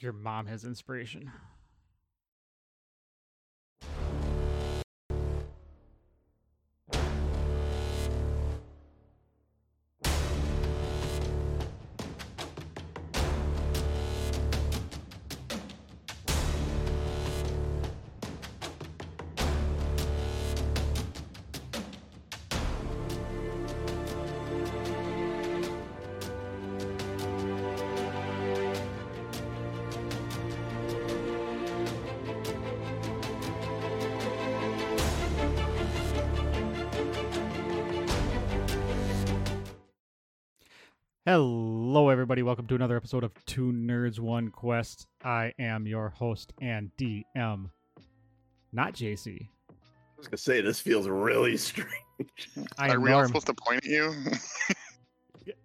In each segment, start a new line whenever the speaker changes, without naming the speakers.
Your mom has inspiration. Everybody. Welcome to another episode of Two Nerds One Quest. I am your host and DM, not JC.
I was gonna say this feels really strange.
I
Are we all supposed to point at you?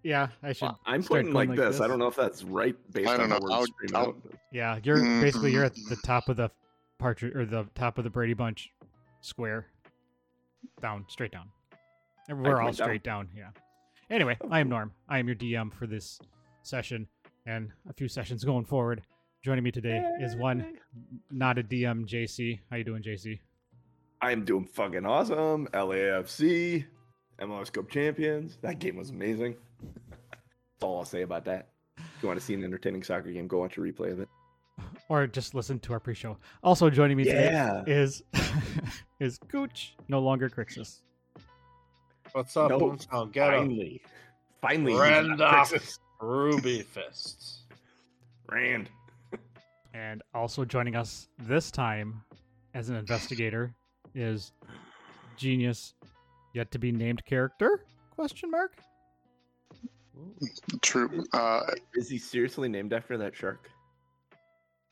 Yeah, I should.
Well, I'm
start
pointing like,
like
this.
this.
I don't know if that's right based
I
on
don't
how
know.
we're
I'll- I'll-
Yeah, you're basically you're at the
Mm.
top of the partridge or the top of the Brady Bunch square. Down, straight down. We're all
point down.
straight down. Yeah. Anyway, I am Norm. I am your DM for this session and a few sessions going forward. Joining me today is one not a DM, JC. How you doing, JC?
I am doing fucking awesome. LAFC, MLS Cup champions. That game was amazing. That's all I'll say about that. If you want to see an entertaining soccer game, go watch a replay of it.
Or just listen to our pre-show. Also joining me today
Yeah.
is is Gooch, no longer Crixus.
What's up,
No,
Boomtown? Get up.
Finally, finally, he's
Rand
not
off.
Texas.
Ruby fists.
Rand.
And also joining us this time as an investigator is genius yet to be named character? Question mark.
True. Uh,
Is he seriously named after that shark?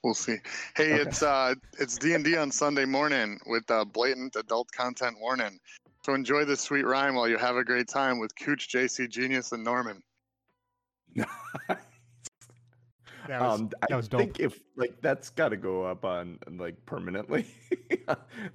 we'll see. Hey,
Okay.
it's uh, it's D and D on Sunday morning with uh, blatant adult content warning. So enjoy this sweet rhyme while you have a great time with Gooch, JC, Genius, and Norman.
That was,
um,
that
I
was dope.
think if like that's got to go up on like permanently,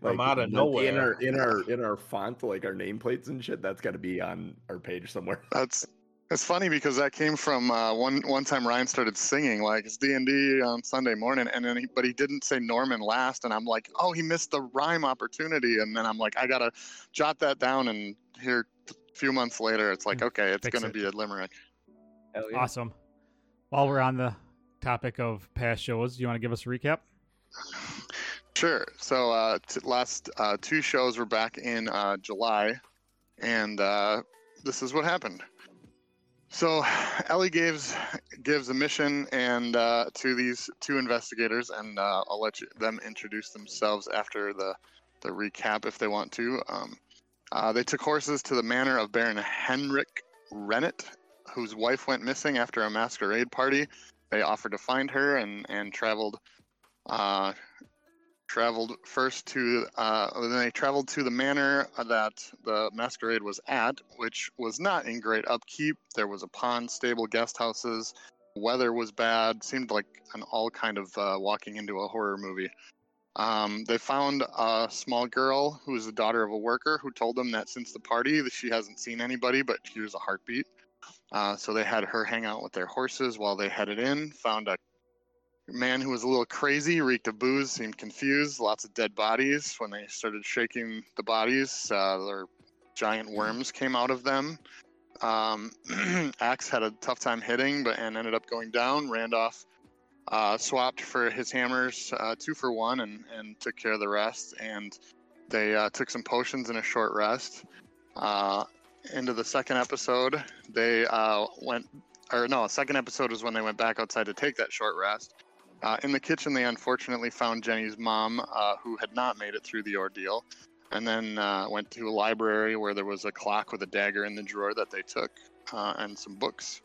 like
out of
like, in our in our in our font, like our nameplates and shit. That's got to be on our page somewhere.
That's it's funny because that came from uh, one one time Ryan started singing like it's D and D on Sunday morning, and then he, but he didn't say Norman last, and I'm like, oh, he missed the rhyme opportunity, and then I'm like, I gotta jot that down, and here a few months later, it's like, okay, it's
fix
gonna
it.
be a limerick.
Hell yeah.
Awesome. While we're on the topic of past shows, do you want to give us a recap?
Sure. So uh, t- last uh, two shows were back in uh, July, and uh, this is what happened. So Ellie gives gives a mission and uh, to these two investigators, and uh, I'll let you, them introduce themselves after the the recap if they want to. Um, uh, they took horses to the manor of Baron Henrik Rennet, whose wife went missing after a masquerade party. They offered to find her and and traveled uh, traveled first to uh, then they traveled to the manor that the masquerade was at which was not in great upkeep. There was a pond stable guest houses. Weather was bad. Seemed like an all kind of uh, walking into a horror movie. Um, they found a small girl who was the daughter of a worker who told them that since the party that she hasn't seen anybody but hears a heartbeat uh, so they had her hang out with their horses while they headed in found a man who was a little crazy, reeked of booze, seemed confused. Lots of dead bodies. When they started shaking the bodies, uh, their giant worms came out of them. Um, Axe had a tough time hitting, but and ended up going down. Randolph uh, swapped for his hammers, uh, two for one, and and took care of the rest. And they uh, took some potions and a short rest. Into the second episode, they uh, went, or no, second episode is when they went back outside to take that short rest. Uh, in the kitchen, they unfortunately found Jenny's mom, uh, who had not made it through the ordeal, and then uh, went to a library where there was a clock with a dagger in the drawer that they took, uh, and some books.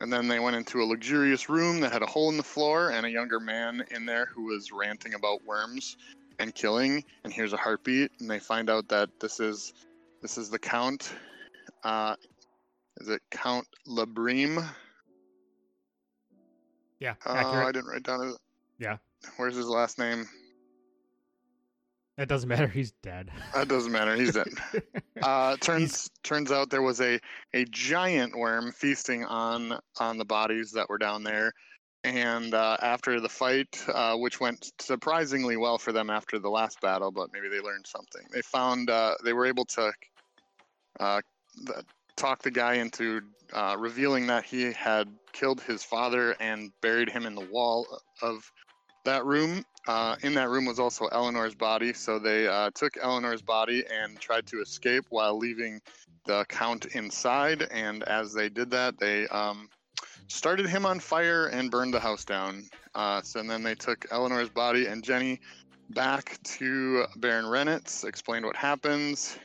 And then they went into a luxurious room that had a hole in the floor and a younger man in there who was ranting about worms and killing. And here's a heartbeat, and they find out that this is this is the Count. Uh, is it Count Labrim?
Yeah,
Oh,
accurate.
I didn't write down his.
Yeah.
Where's his last name?
It doesn't matter. He's dead.
That doesn't matter. He's dead. Uh, turns turns out there was a, a giant worm feasting on on the bodies that were down there. And uh, after the fight, uh, which went surprisingly well for them after the last battle, but maybe they learned something. They found uh, they were able to uh, th- talk the guy into uh, revealing that he had killed his father and buried him in the wall of that room. Uh, in that room was also Eleanor's body, so they uh, took Eleanor's body and tried to escape while leaving the count inside. And as they did that, they um, started him on fire and burned the house down. Uh, so and then they took Eleanor's body and Jenny back to Baron Renitz, explained what happens.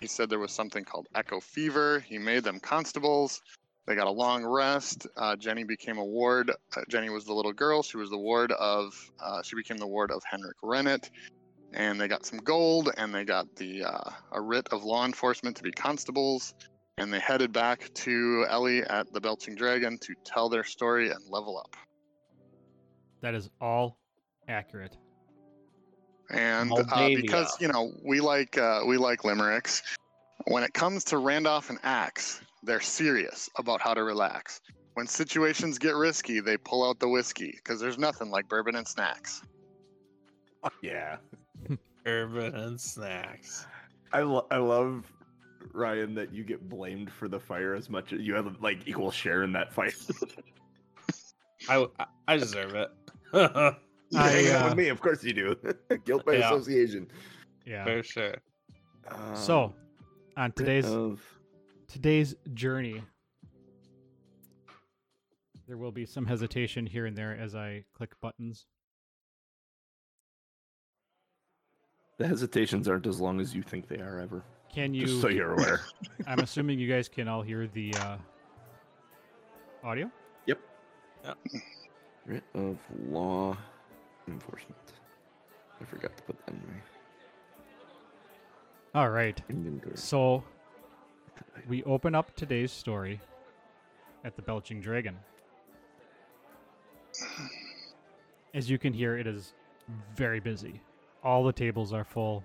He said there was something called echo fever. He made them constables. They got a long rest. Uh, Jenny became a ward. Uh, Jenny was the little girl. She was the ward of. Uh, she became the ward of Henrik Rennet, and they got some gold, and they got the uh, a writ of law enforcement to be constables, and they headed back to Ellie at the Belching Dragon to tell their story and level up.
That is all accurate.
And uh, because you know we like uh, we like limericks, when it comes to Randolph and Axe, they're serious about how to relax. When situations get risky, they pull out the whiskey because there's nothing like bourbon and snacks.
Fuck yeah.
bourbon and snacks.
I, lo- I love Ryan that you get blamed for the fire as much as you have like equal share in that fight.
I, I- I deserve it.
You
I,
hang out
uh,
with me, of course you do. Guilt by
Yeah.
association.
Yeah.
For sure.
Um,
So, on today's
of
today's journey, there will be some hesitation here and there as I click buttons.
the hesitations aren't as long as you think they are ever.
Can you?
Just so you're aware.
I'm assuming you guys can all hear the uh, audio.
Writ of law enforcement. I forgot to put that in my
All right.
inventory.
So we open up today's story at the Belching Dragon. As you can hear, it is very busy. All the tables are full.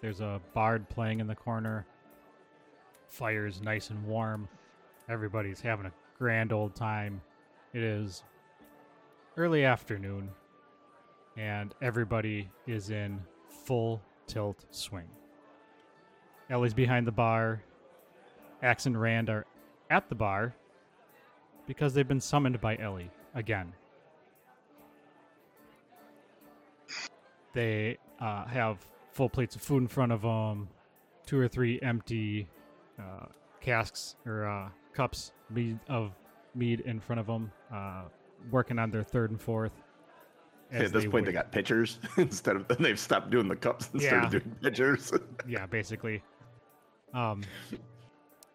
There's a bard playing in the corner. Fire's nice and warm. Everybody's having a grand old time. It is early afternoon, and everybody is in full tilt swing. Ellie's behind the bar. Axe and Rand are at the bar because they've been summoned by Ellie again. They uh, have full plates of food in front of them, two or three empty uh, casks or uh, cups of mead in front of them, uh, working on their third and fourth.
Hey, at this point, they got pitchers instead of they've stopped doing the cups and
Yeah.
started doing pitchers.
yeah, basically. Um,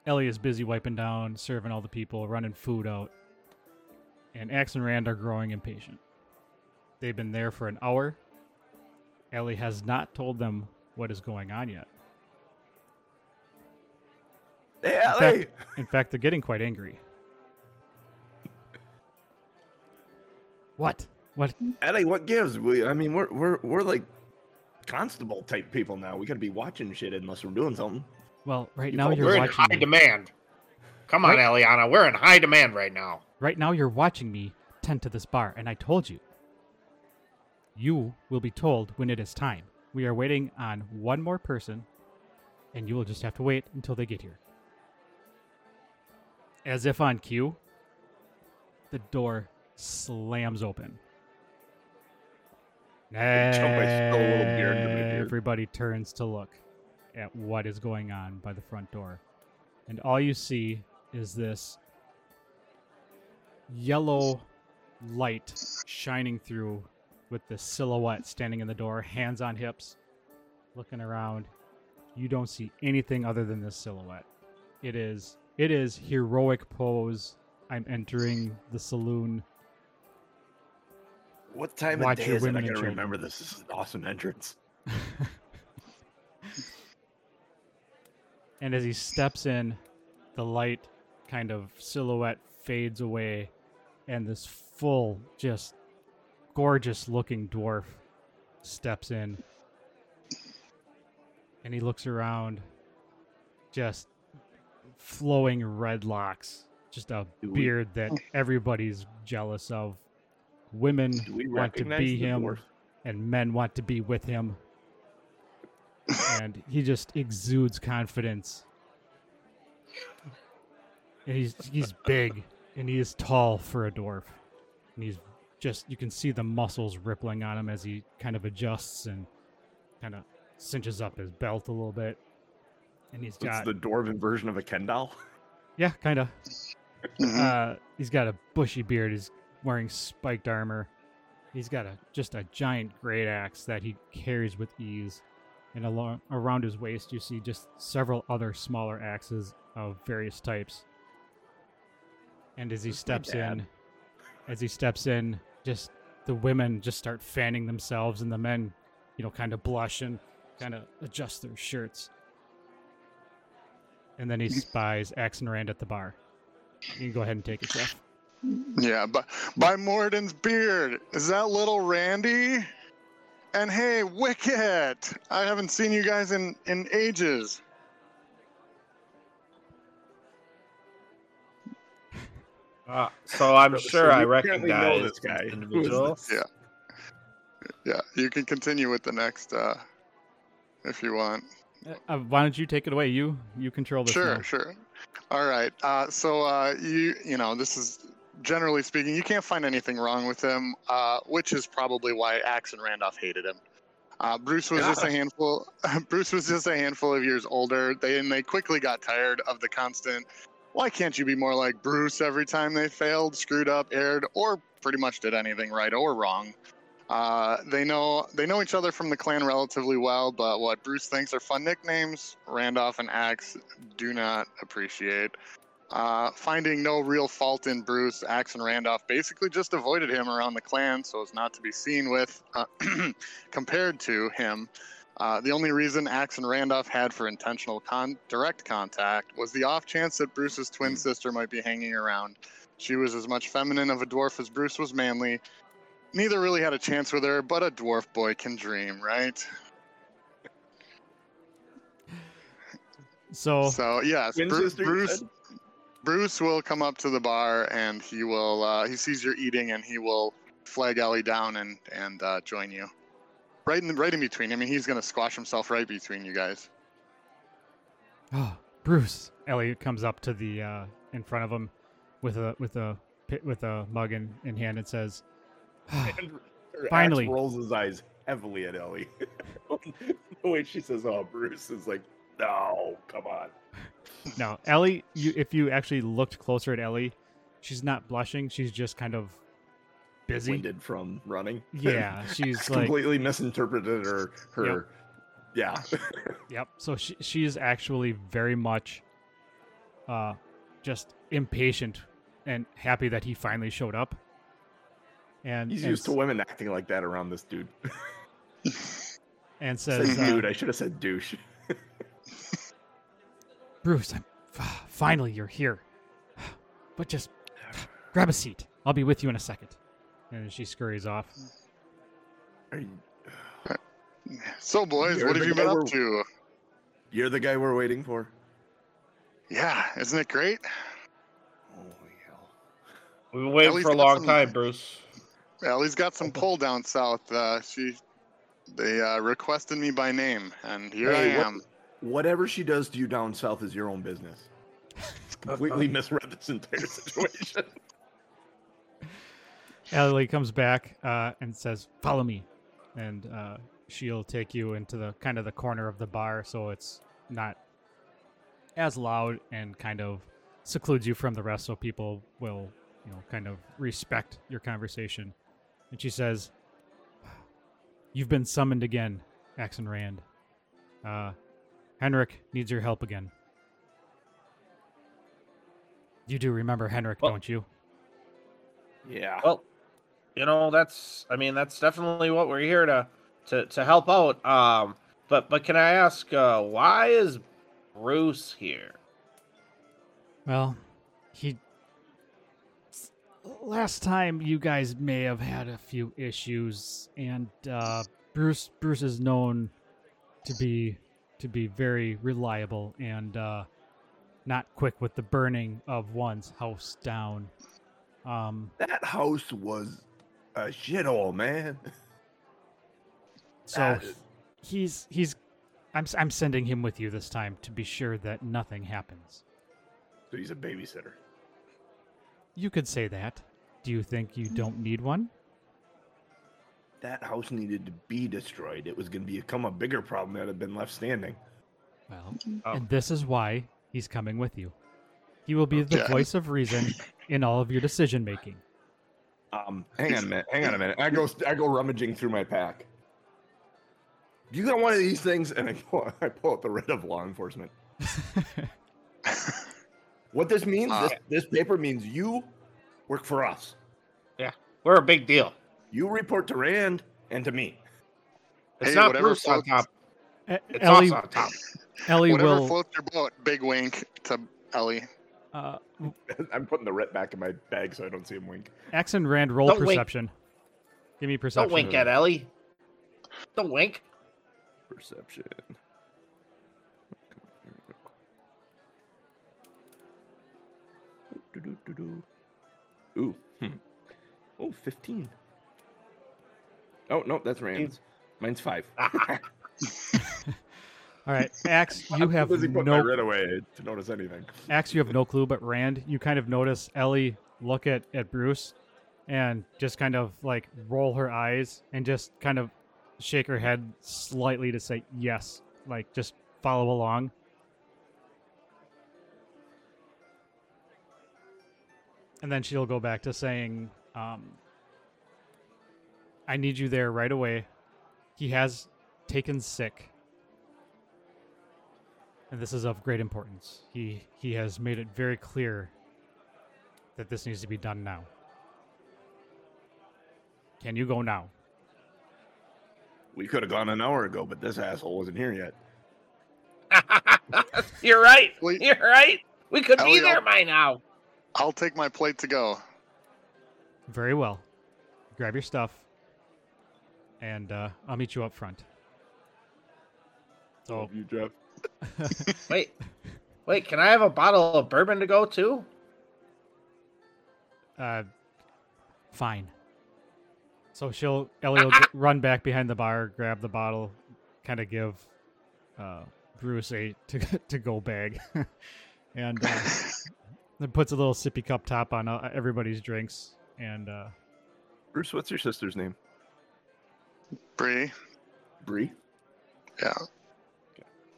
Ellie is busy wiping down, serving all the people, running food out, and Axe and Rand are growing impatient. They've been there for an hour. Ellie has not told them what is going on yet.
hey,
In
Ellie!
fact, in fact, they're getting quite angry. What? What?
Ellie, what gives? We, I mean, we're we're we're like constable type people now. We gotta be watching shit unless we're doing something.
Well, right
You
now
told-
you're
We're in high
me.
demand. Come on,
Right.
Eliana. We're in high demand right now.
Right now, you're watching me tend to this bar, and I told you. You will be told when it is time. We are waiting on one more person, and you will just have to wait until they get here. As if on cue, the door slams open. Everybody turns to look at what is going on by the front door. And all you see is this yellow light shining through with the silhouette standing in the door, hands on hips, looking around. You don't see anything other than this silhouette. It is it is heroic pose. I'm entering the saloon.
What time
Watch
of day
your
is it? I
women and
gotta remember this. This is an awesome entrance.
And as he steps in, the light kind of silhouette fades away, and this full, just gorgeous looking dwarf steps in. And he looks around, just flowing red locks, just a
Dude.
beard that everybody's jealous of. Women want to be him,
dwarf?
and men want to be with him. and he just exudes confidence. And he's he's big and he is tall for a dwarf. And he's just you can see the muscles rippling on him as he kind of adjusts and kind of cinches up his belt a little bit. And he's
It's
got
the dwarven version of a Ken doll.
yeah, kind of.
Mhm.
Uh, he's got a bushy beard. He's wearing spiked armor. He's got a just a giant great axe that he carries with ease. And along around his waist, you see just several other smaller axes of various types. And as he
That's
steps in, as he steps in, just the women just start fanning themselves, and the men, you know, kind of blush and kind of adjust their shirts. And then he spies Axon Rand at the bar. You can go ahead and take it, Jeff.
Yeah, but by Moradin's beard. Is that little Randy? And hey, Wicket! I haven't seen you guys in in ages.
Uh, so I'm
So-
sure
so
I
you apparently know
recognize
this guy.
this individual.
Yeah. Yeah, you can continue with the next uh if you want.
Uh, why don't you take it away? You you control this.
Sure,
now.
sure. All right. Uh, so uh, you you know this is generally speaking, you can't find anything wrong with him, uh, which is probably why Axe and Randolph hated him. Uh, Bruce was just a handful. Bruce was just a handful of years older. They and they quickly got tired of the constant. Why can't you be more like Bruce every time they failed, screwed up, erred, or pretty much did anything right or wrong? Uh, they know they know each other from the clan relatively well, but what Bruce thinks are fun nicknames, Randolph and Axe do not appreciate. Uh, finding no real fault in Bruce, Axe and Randolph basically just avoided him around the clan so as not to be seen with uh, compared to him. Uh, the only reason Axe and Randolph had for intentional con- direct contact was the off chance that Bruce's twin sister might be hanging around. She was as much feminine of a dwarf as Bruce was manly. Neither really had a chance with her, but a dwarf boy can dream, right?
So
So yes, Bru- Bruce.
said?
Bruce will come up to the bar and he will. Uh, he sees you're eating and he will flag Ellie down and and uh, join you. Right in right in between. I mean, he's gonna squash himself right between you guys.
Oh, Bruce. Elliot comes up to the uh, in front of him with a with a with a mug in, in hand and says, "Ah,
And her axe
Finally.
rolls his eyes heavily at Ellie. the way she says, "Oh, Bruce," is like, "No, come on."
"No, Ellie. You, if you actually looked closer at Ellie, she's not blushing. She's just kind of busy.
Winded from running.
Yeah, she's like,
completely misinterpreted her. Her. Yeah.
yep. So she she is actually very much, uh, just impatient and happy that he finally showed up. And
He's
and
used to women acting like that around this dude.
and says, uh,
dude. I should have said douche.
Bruce, I'm, finally you're here. But just grab a seat. I'll be with you in a second. And she scurries off.
So, boys,
You're
what have you been up to?
you're the guy we're waiting for.
Yeah, isn't it great?
Holy hell!
We've been waiting
Ellie's
for a long
some-
time, Bruce.
Ellie's got some pull down south. Uh, she, they uh, requested me by name, and here
Hey,
I
what-
am.
Whatever she does to you down south is your own business. Completely misread this entire situation.
Ellie comes back uh, and says, "Follow me," and uh, she'll take you into the kind of the corner of the bar, so it's not as loud and kind of secludes you from the rest, so people will, you know, kind of respect your conversation. And she says, "You've been summoned again, Axon Rand. Uh, Henrik needs your help again. You do remember Henrik,
Well-
don't you?"
yeah.
Well, you know that's. I mean, that's definitely what we're here to to to help out. Um, but but can I ask, uh, why is Bruce here?
Well, he. Last time you guys may have had a few issues, and uh, Bruce Bruce is known to be to be very reliable and uh, not quick with the burning of one's house down. Um,
That house was a shithole, man.
So
Uh,
he's he's I'm I'm sending him with you this time to be sure that nothing happens.
So he's a babysitter.
You could say that. Do you think you don't need one?
That house needed to be destroyed. It was going to become a bigger problem that had been left standing.
Well,
Oh.
and this is why he's coming with you. He will be the
Okay.
voice of reason in all of your decision making.
Um, hang on a minute. Hang on a minute. I go, I go rummaging through my pack. You got one of these things, and I pull, I pull out the writ of law enforcement. What this means?
Uh,
this, this paper means you work for us.
Yeah, we're a big deal.
You report to Rand and to me.
It's
Hey,
not
whatever
Bruce on top. It's
Ellie,
us on top.
Ellie
Whatever
will.
floats your boat. Big wink to Ellie.
Uh,
I'm putting the writ back in my bag so I don't see him wink.
Axe and Rand roll
Don't wink.
perception. Give me perception.
Don't wink at Ellie. Don't wink.
Perception. Ooh. Hmm. Oh, 15. Oh, no, that's Rand's. Mine's five.
All right, Axe, you have
busy putting my
no
red away to notice anything.
Axe, you have no clue, but Rand, you kind of notice Ellie look at, at Bruce and just kind of like roll her eyes and just kind of shake her head slightly to say yes, like just follow along. And then she'll go back to saying, um, I need you there right away. He has taken sick. And this is of great importance. He he has made it very clear that this needs to be done now. Can you go now?
We could have gone an hour ago, but this asshole wasn't here yet.
You're right.
Wait.
You're right. We could be
Ellie,
there
I'll-
by now.
I'll take my plate to go.
Very well. Grab your stuff, and uh, I'll meet you up front. So
Love you, Jeff.
Wait. Wait, can I have a bottle of bourbon to go too?
Uh, fine. So she'll Ellie will g- run back behind the bar, grab the bottle, kind of give uh, Bruce a to to go bag, and uh, then puts a little sippy cup top on uh, everybody's drinks, and uh,
Bruce, what's your sister's name?
Bree.
Bree.
Yeah.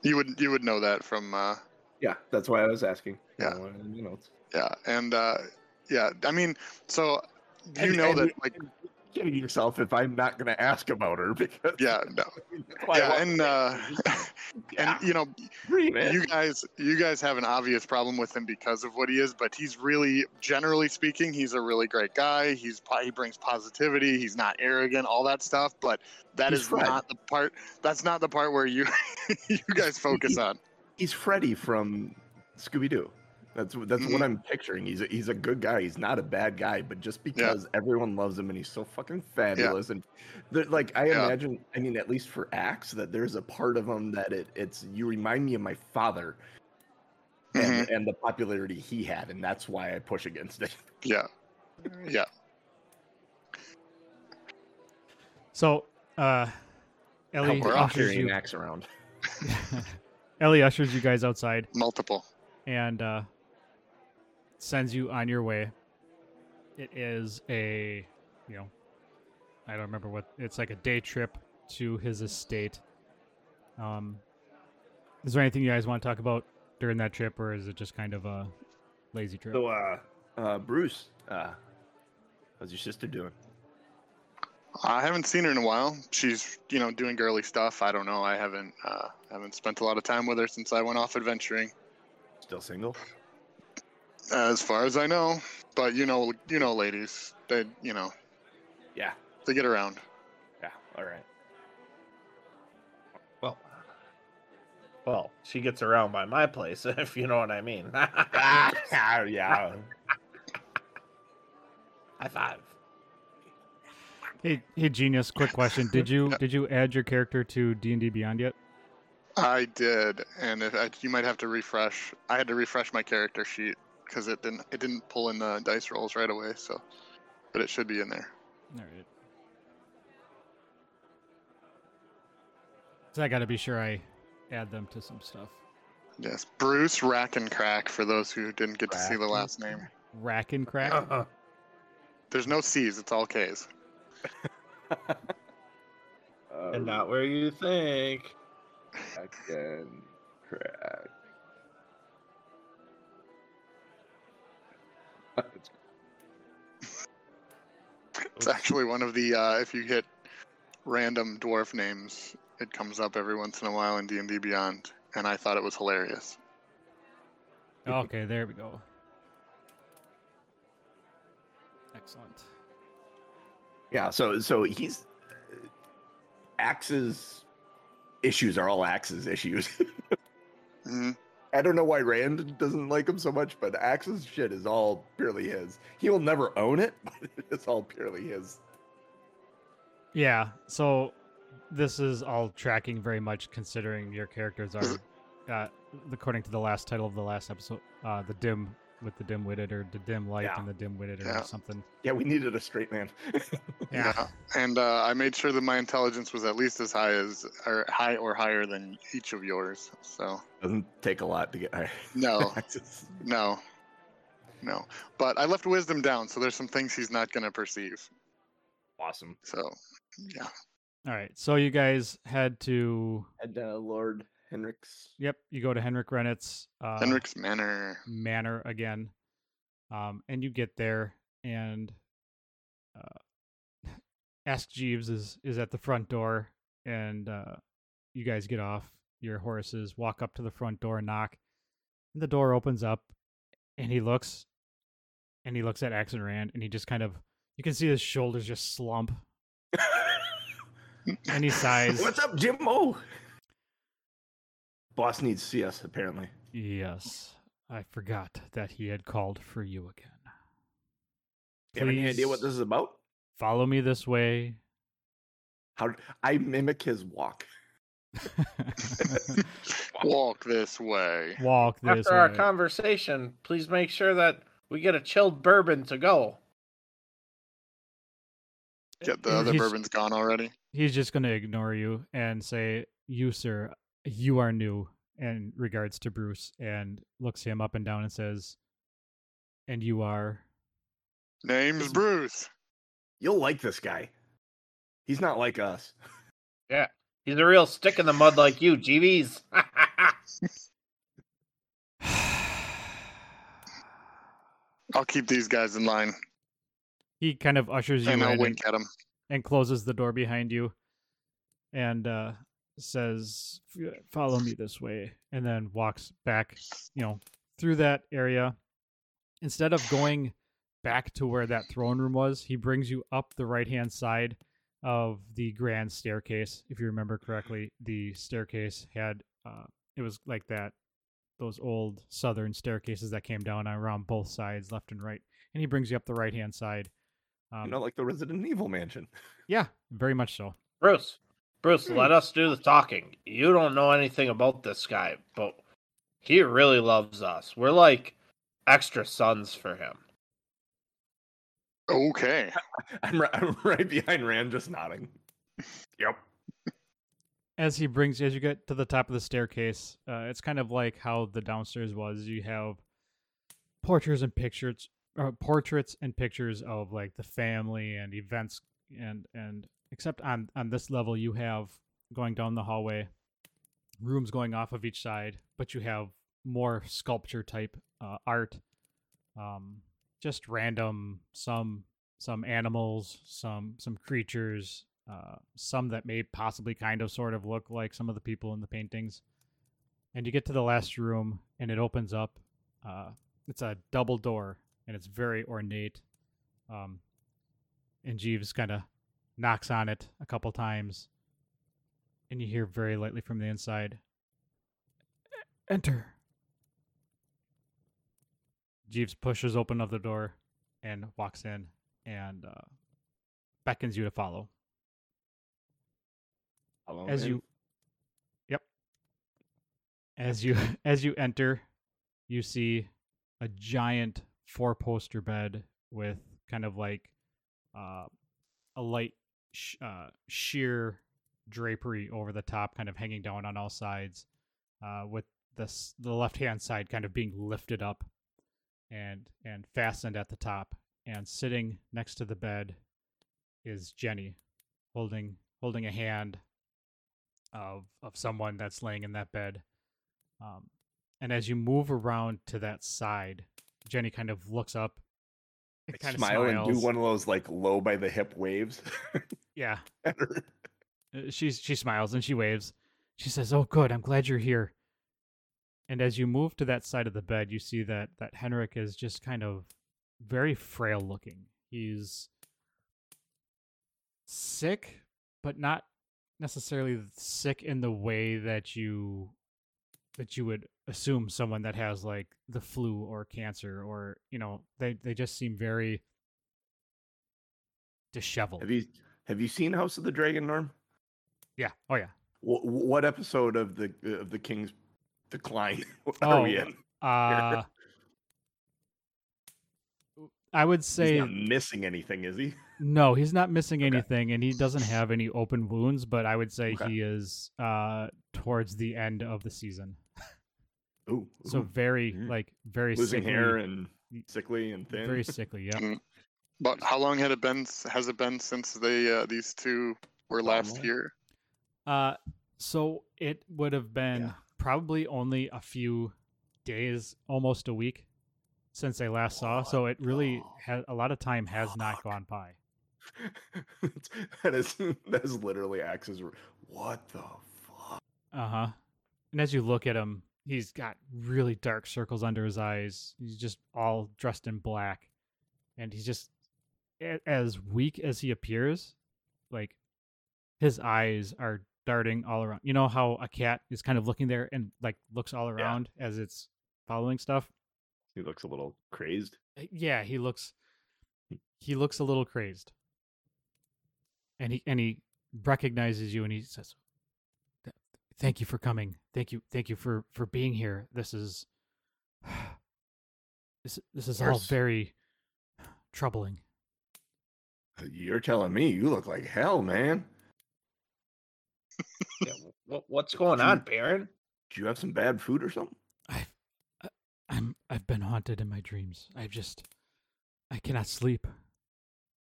You would you would know that from uh
Yeah, that's why I was asking.
Yeah.
You know, in the notes.
yeah and uh yeah I mean so you
And-
know
and
that
you-
like
Kidding yourself if I'm not going to ask about her because
yeah no.
That's why I
yeah and uh
Yeah,
and you know you guys you guys have an obvious problem with him because of what he is but he's really generally speaking he's a really great guy. He's he brings positivity. He's not arrogant all that stuff but that
He's
is
Fred.
not the part that's not the part where you you guys focus on.
He's Freddy from Scooby Doo. That's that's
Mhm.
what I'm picturing. He's a, he's a good guy. He's not a bad guy, but just because everyone loves him and he's so fucking fabulous, and there- like I
Yeah.
imagine, I mean, at least for Axe, that there's a part of him that it, it's you remind me of my father, and,
Mhm.
and the popularity he had, and that's why I push against it.
yeah yeah
so uh, Ellie
Help her
ushers you.
Axe around.
Ellie ushers you guys outside.
multiple
and uh, sends you on your way. It is a, you know, I don't remember what it's like a day trip to his estate. Um, is there anything you guys want to talk about during that trip, or is it just kind of a lazy trip?
So, uh, uh, Bruce, uh, how's your sister doing?
I haven't seen her in a while. She's, you know, doing girly stuff. I don't know. I haven't uh, haven't spent a lot of time with her since I went off adventuring,
Still single?
As far as I know. But you know, you know, ladies, they, you know,
Yeah,
they get around.
yeah. All right.
Well, well, she gets around by my place, if you know what I mean.
ah, yeah.
High five.
Hey, hey, genius! Quick question: Did you did you add your character to D and D Beyond yet?
I did, and if I, you might have to refresh. I had to refresh my character sheet because it didn't it didn't pull in the dice rolls right away. So, but it should be in there.
All right. So I got to be sure I add them to some stuff.
Yes, Bruce Rack and Crack. For those who didn't get to see the last name,
Rack and crack.
Uh-huh.
there's no C's. It's all K's.
And not where you think.
again, crack.
It's actually one of the uh, if you hit random dwarf names, it comes up every once in a while in D and D Beyond, and I thought it was hilarious.
Okay, there we go. Excellent.
Yeah, so so he's Axe's issues are all Axe's issues.
hmm
I don't know why Rand doesn't like him so much, but Axe's shit is all purely his. He will never own it, but it's all purely his.
Yeah, so this is all tracking very much considering your characters are, uh, according to the last title of the last episode, uh, the dim with the dim-witted or the dim light
Yeah.
and the dim-witted or something.
Yeah, we needed a straight man.
Yeah. and uh, I made sure that my intelligence was at least as high as or high or higher than each of yours. So
Doesn't take a lot to get high.
no,
Axe's-
no, no. But I left wisdom down, so there's some things he's not going to perceive.
awesome.
So yeah,
All right, so you guys had to.
And uh, Lord Henrik's.
Yep, you go to Henrik Rennett's uh,
Henrik's Manor.
manor again, um, and you get there, and uh, Ask Jeeves is is at the front door, and uh, you guys get off your horses, walk up to the front door, knock, and the door opens up, and he looks, and he looks at Axe and Rand, and he just kind of, you can see his shoulders just slump, and he sighs.
What's up, Jimmo? Boss needs to see us, apparently.
Yes, I forgot that he had called for you again.
You have any idea what this is about?
Follow me this way.
How I mimic his walk.
Walk this way.
Walk this
After our conversation, please make sure that we get a chilled bourbon to go.
Get the other
He's-
bourbon's gone already.
He's just going to ignore you and say, "You, sir, you are new." In regards to Bruce, and looks him up and down and says, "And you are."
Name's Bruce.
You'll like this guy. He's not like us. Yeah.
He's a real stick in the mud like you, Jeeves.
I'll keep these guys in line,
he kind of ushers you
and
in
I'll
and,
wink at them.
and closes the door behind you, and uh, says, "Follow me this way," and then walks back, you know, through that area. Instead of going back to where that throne room was, he brings you up the right hand side of the grand staircase. If you remember correctly, the staircase had uh, it was like that those old southern staircases that came down around both sides, left and right. And he brings you up the right hand side. Um,
you know, like the Resident Evil mansion.
yeah, very much so.
Bruce, Bruce,
Hmm.
let us do the talking. You don't know anything about this guy, but he really loves us. We're like extra sons for him.
Okay.
I'm, ri- I'm right behind Rand, just nodding. Yep.
as he brings as you get to the top of the staircase uh, it's kind of like how the downstairs was you have portraits and pictures uh, portraits and pictures of like the family and events and and except on on this level you have going down the hallway rooms going off of each side but you have more sculpture type uh, art um just random some some animals some some creatures uh, some that may possibly kind of sort of look like some of the people in the paintings. And you get to the last room, and it opens up. Uh, it's a double door, and it's very ornate. Um, and Jeeves kind of knocks on it a couple times, and you hear very lightly from the inside, "Enter." Jeeves pushes open of the door and walks in, and uh, beckons you to follow
Hello,
as
Rand.
you yep as you as you enter you see a giant four poster bed with kind of like uh a light sh- uh, sheer drapery over the top, kind of hanging down on all sides, uh, with this the left hand side kind of being lifted up and and fastened at the top. And sitting next to the bed is Jenny, holding holding a hand of of someone that's laying in that bed. Um, and as you move around to that side, Jenny kind of looks up, Kind of
smile and do one of those like low by the hip waves.
Yeah. Uh, she's she smiles and she waves. She says, "Oh, good. I'm glad you're here." And as you move to that side of the bed, you see that that Henrik is just kind of very frail looking. He's sick, but not necessarily sick in the way that you that you would assume someone that has like the flu or cancer or you know they they just seem very disheveled.
Have you have you seen House of the Dragon, Norm?
Yeah. Oh yeah.
Wh- what episode of the of the King's Decline are we
Oh,
in?
Uh, I would
He's
say
not missing anything, is he?
no. He's not missing
Okay.
anything, and he doesn't have any open wounds. But I would say
Okay.
he is uh towards the end of the season.
Ooh,
So very
Mm.
like very
losing
sickly,
hair and sickly and thin.
very sickly. Yeah.
Mm. But how long had it been? Has it been since they uh, these two were last
Normally.
here?
Uh, so it would have been
Yeah.
probably only a few days, almost a week, since they last saw. So it really
Oh.
has a lot of time has not gone by.
that is that is literally Axe's. r- What the fuck?
Uh huh. And as you look at him, he's got really dark circles under his eyes. He's just all dressed in black, and he's just as weak as he appears. Like his eyes are darting all around. You know how a cat is kind of looking there and like looks all around as it's following stuff.
He looks a little crazed.
Uh, Yeah, he looks he looks a little crazed. And he and he recognizes you and he says "Th- thank you for coming. Thank you thank you for for being here. This is this this is all very troubling.
Uh, you're telling me you look like hell, man.
Yeah, what, what's uh, going on, Baron?
Do you have some bad food or something?
I've I- I'm I've been haunted in my dreams. I've just I cannot sleep.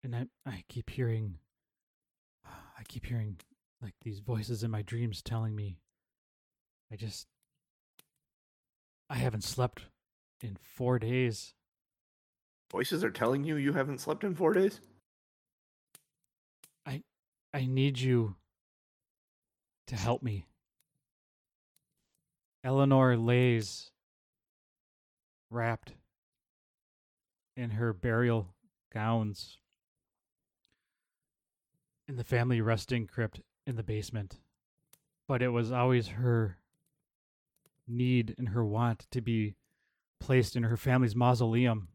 And I I keep hearing I keep hearing like these voices in my dreams telling me I just I haven't slept in 4 days.
Voices are telling you you haven't slept in four days.
I I need you to help me. Eleanor lays wrapped in her burial gowns in the family resting crypt in the basement. But it was always her need and her want to be placed in her family's mausoleum.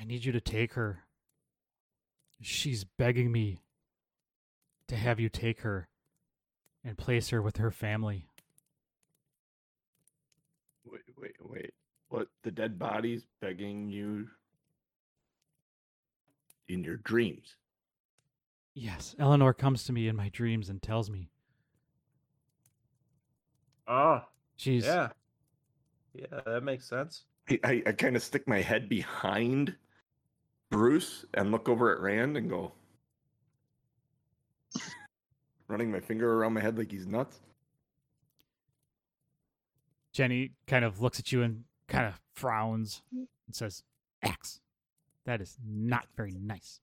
I need you to take her. She's begging me to have you take her and place her with her family.
Wait, wait, wait. What? The dead bodies begging you in your dreams?
Yes, Eleanor comes to me in my dreams and tells me
Oh,
she's
yeah. Yeah, that makes sense.
I, I, I kind of stick my head behind Bruce and look over at Rand and go, running my finger around my head like he's nuts.
Jenny kind of looks at you and kind of frowns and says, Axe, that is not very nice.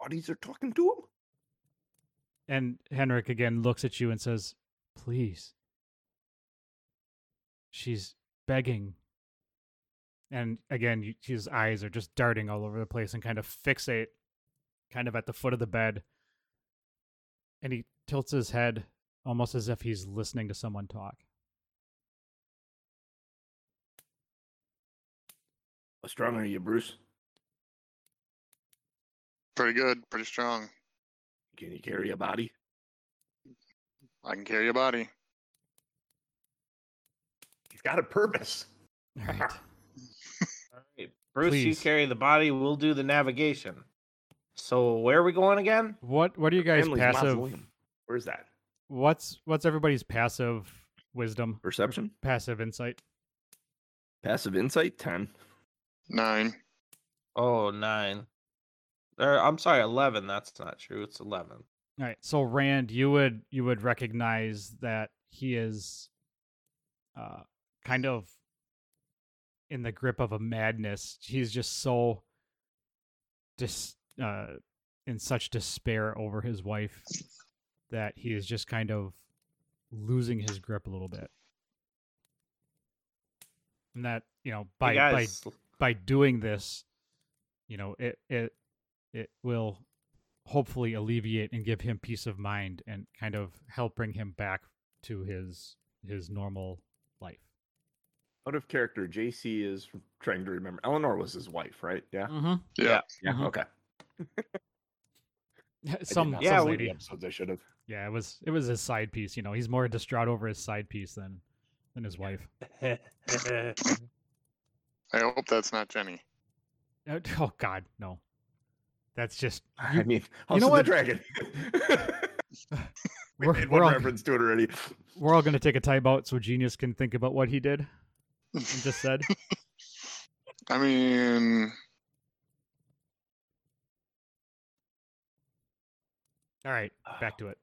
Bodies are talking to him.
And Henrik again looks at you and says, Please. She's begging. And again, you, his eyes are just darting all over the place and kind of fixate kind of at the foot of the bed. And he tilts his head almost as if he's listening to someone talk.
How strong are you, Bruce?
Pretty good, pretty strong.
Can you carry a body?
I can carry a body.
He's got a purpose.
All right.
All right, Bruce, you carry the body. We'll do the navigation. So where are we going again?
What what are you guys
Family's
passive?
mausoleum. Where's that?
What's what's everybody's passive wisdom?
Perception?
Passive insight.
Passive insight? 10.
Nine.
Oh, nine. Or, I'm sorry, eleven. That's not true. It's eleven.
All right. So Rand, you would you would recognize that he is uh kind of in the grip of a madness. He's just so dis uh in such despair over his wife that he is just kind of losing his grip a little bit. And that, you know, by
Hey,
by by doing this, you know, it it it will hopefully alleviate and give him peace of mind and kind of help bring him back to his his normal life.
Out of character, JC is trying to remember. Eleanor was his wife, right? Yeah.
Mm-hmm.
Yeah.
Yeah.
Mhm.
Okay.
Some
not
Yeah,
some
see
we-
the
lady.
episodes I should have.
Yeah, it was it was his side piece. You know, he's more distraught over his side piece than than his wife.
I hope that's not Jenny.
Oh God, no. That's just
I
you-
mean,
you know
of
what?
the Dragon. we
We're-
made
we're
one
all-
reference to it already.
we're all gonna take a timeout so Genius can think about what he did and just said.
I mean,
All right, back to it.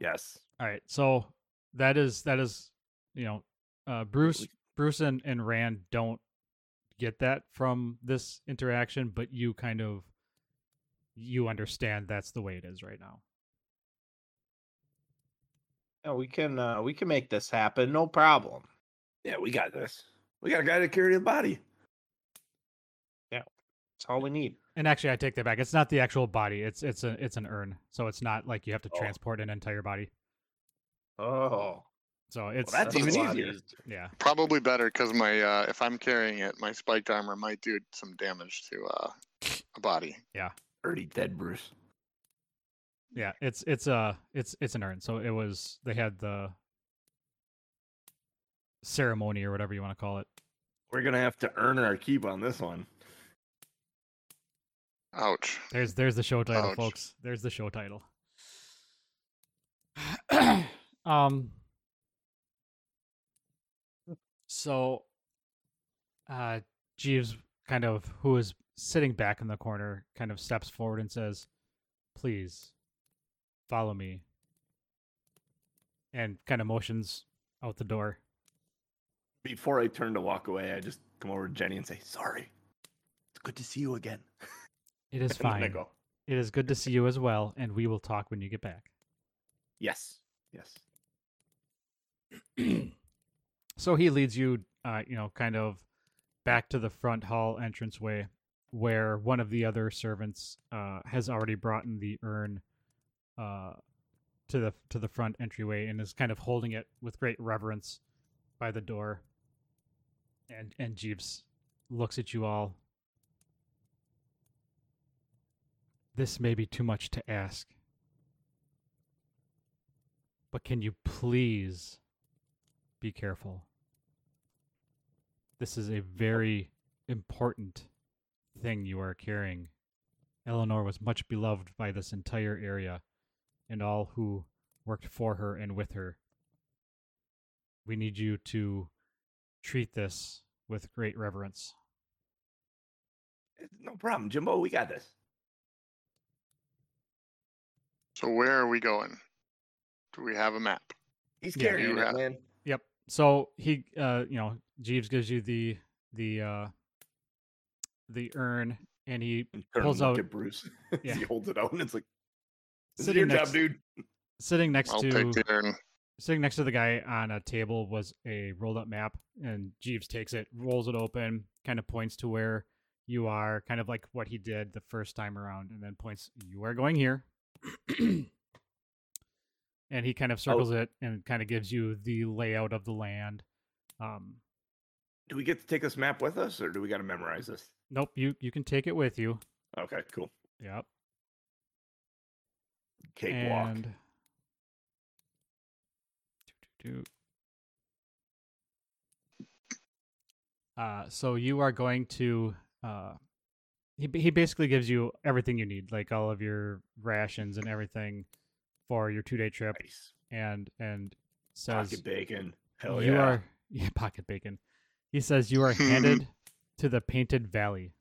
Yes.
All right, so that is that is you know, uh, Bruce Bruce and, and Rand don't get that from this interaction, but you kind of you understand that's the way it is right now.
Yeah, we can uh, we can make this happen. No problem.
Yeah, we got this. We got a guy to carry the body.
Yeah, that's all we need.
And actually, I take that back. It's not the actual body. It's it's a it's an urn, so it's not like you have to
Oh.
transport an entire body.
Oh,
So it's
that's
it's-
even
a lot
easier.
Yeah,
probably better because my uh, if I'm carrying it, my spiked armor might do some damage to uh, a body.
Already dead, Bruce.
yeah. It's it's a it's it's an urn. So it was they had the ceremony or whatever you want to call it.
We're gonna have to earn our keep on this one.
Ouch.
There's there's the show title,
Ouch.
folks. There's the show title. um. So, uh, Jeeves, kind of who is sitting back in the corner, kind of steps forward and says, "Please, follow me." And kind of motions out the door.
Before I turn to walk away, I just come over to Jenny and say, "Sorry. It's good to see you again."
It is
And then I
fine. It is good to see you as well, and we will talk when you get back.
Yes. Yes.
so he leads you, uh, you know, kind of back to the front hall entranceway, where one of the other servants uh, has already brought in the urn uh, to the to the front entryway and is kind of holding it with great reverence by the door. And and Jeeves looks at you all. This may be too much to ask. But can you please be careful? This is a very important thing you are carrying. Eleanor was much beloved by this entire area and all who worked for her and with her. We need you to treat this with great reverence.
No problem, Jimbo. We got this.
So where are we going? Do we have a map?
He's carrying
You
it,
have-
man.
Yep. So he, uh, you know, Jeeves gives you the the uh, the urn, and he
And turn
Pulls out-
at Bruce.
Yeah.
he holds it out, and it's like, "This is
Sitting
your
next-
job, dude."
sitting next
I'll
to
take the urn.
sitting next to the guy on a table was a rolled up map and jeeves takes it rolls it open kind of points to where you are kind of like what he did the first time around and then points you are going here and he kind of circles it and kind of gives you the layout of the land um
Do we get to take this map with us, or do we got to memorize this?
Nope you you can take it with you
Okay, cool.
yep
Cakewalk.
and. Uh, so you are going to uh, he he basically gives you everything you need, like all of your rations and everything for your two day trip,
Nice.
and and says
Pocket bacon. Hell
you
yeah.
are yeah pocket bacon. He says you are handed to the Painted Valley.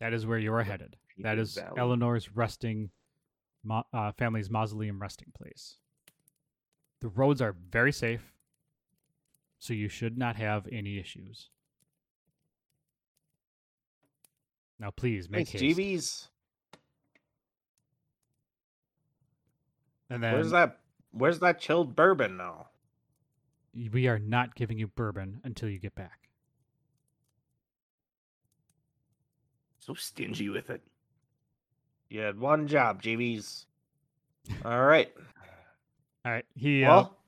That is where you are headed. that
Painted
is
Valley.
Eleanor's resting, mo- uh, family's mausoleum resting place. The roads are very safe, so you should not have any issues. Now, please make
Thanks,
haste.
GBs.
And then
Where's that? Where's that chilled bourbon now?
we are not giving you bourbon until you get back.
So stingy with it.
You had one job, GBs. All right.
All right, he uh,
Well,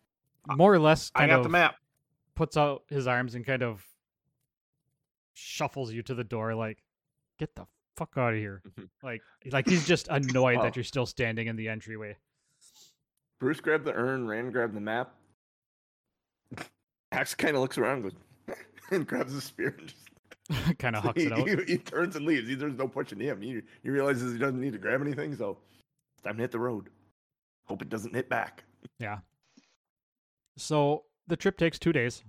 more or less
I got
of
the map.
puts out his arms and kind of shuffles you to the door like get the fuck out of here
Mhm.
like like he's just annoyed
Oh.
that you're still standing in the entryway
Bruce grabbed the urn, Rand grabbed the map. Axe kind of looks around and goes, and grabs his spear and just
kind of hucks
he,
it out
he- he turns and leaves. He, there's no pushing him. He, he realizes he doesn't need to grab anything, so it's time to hit the road. Hope it doesn't hit back. Yeah.
So the trip takes two days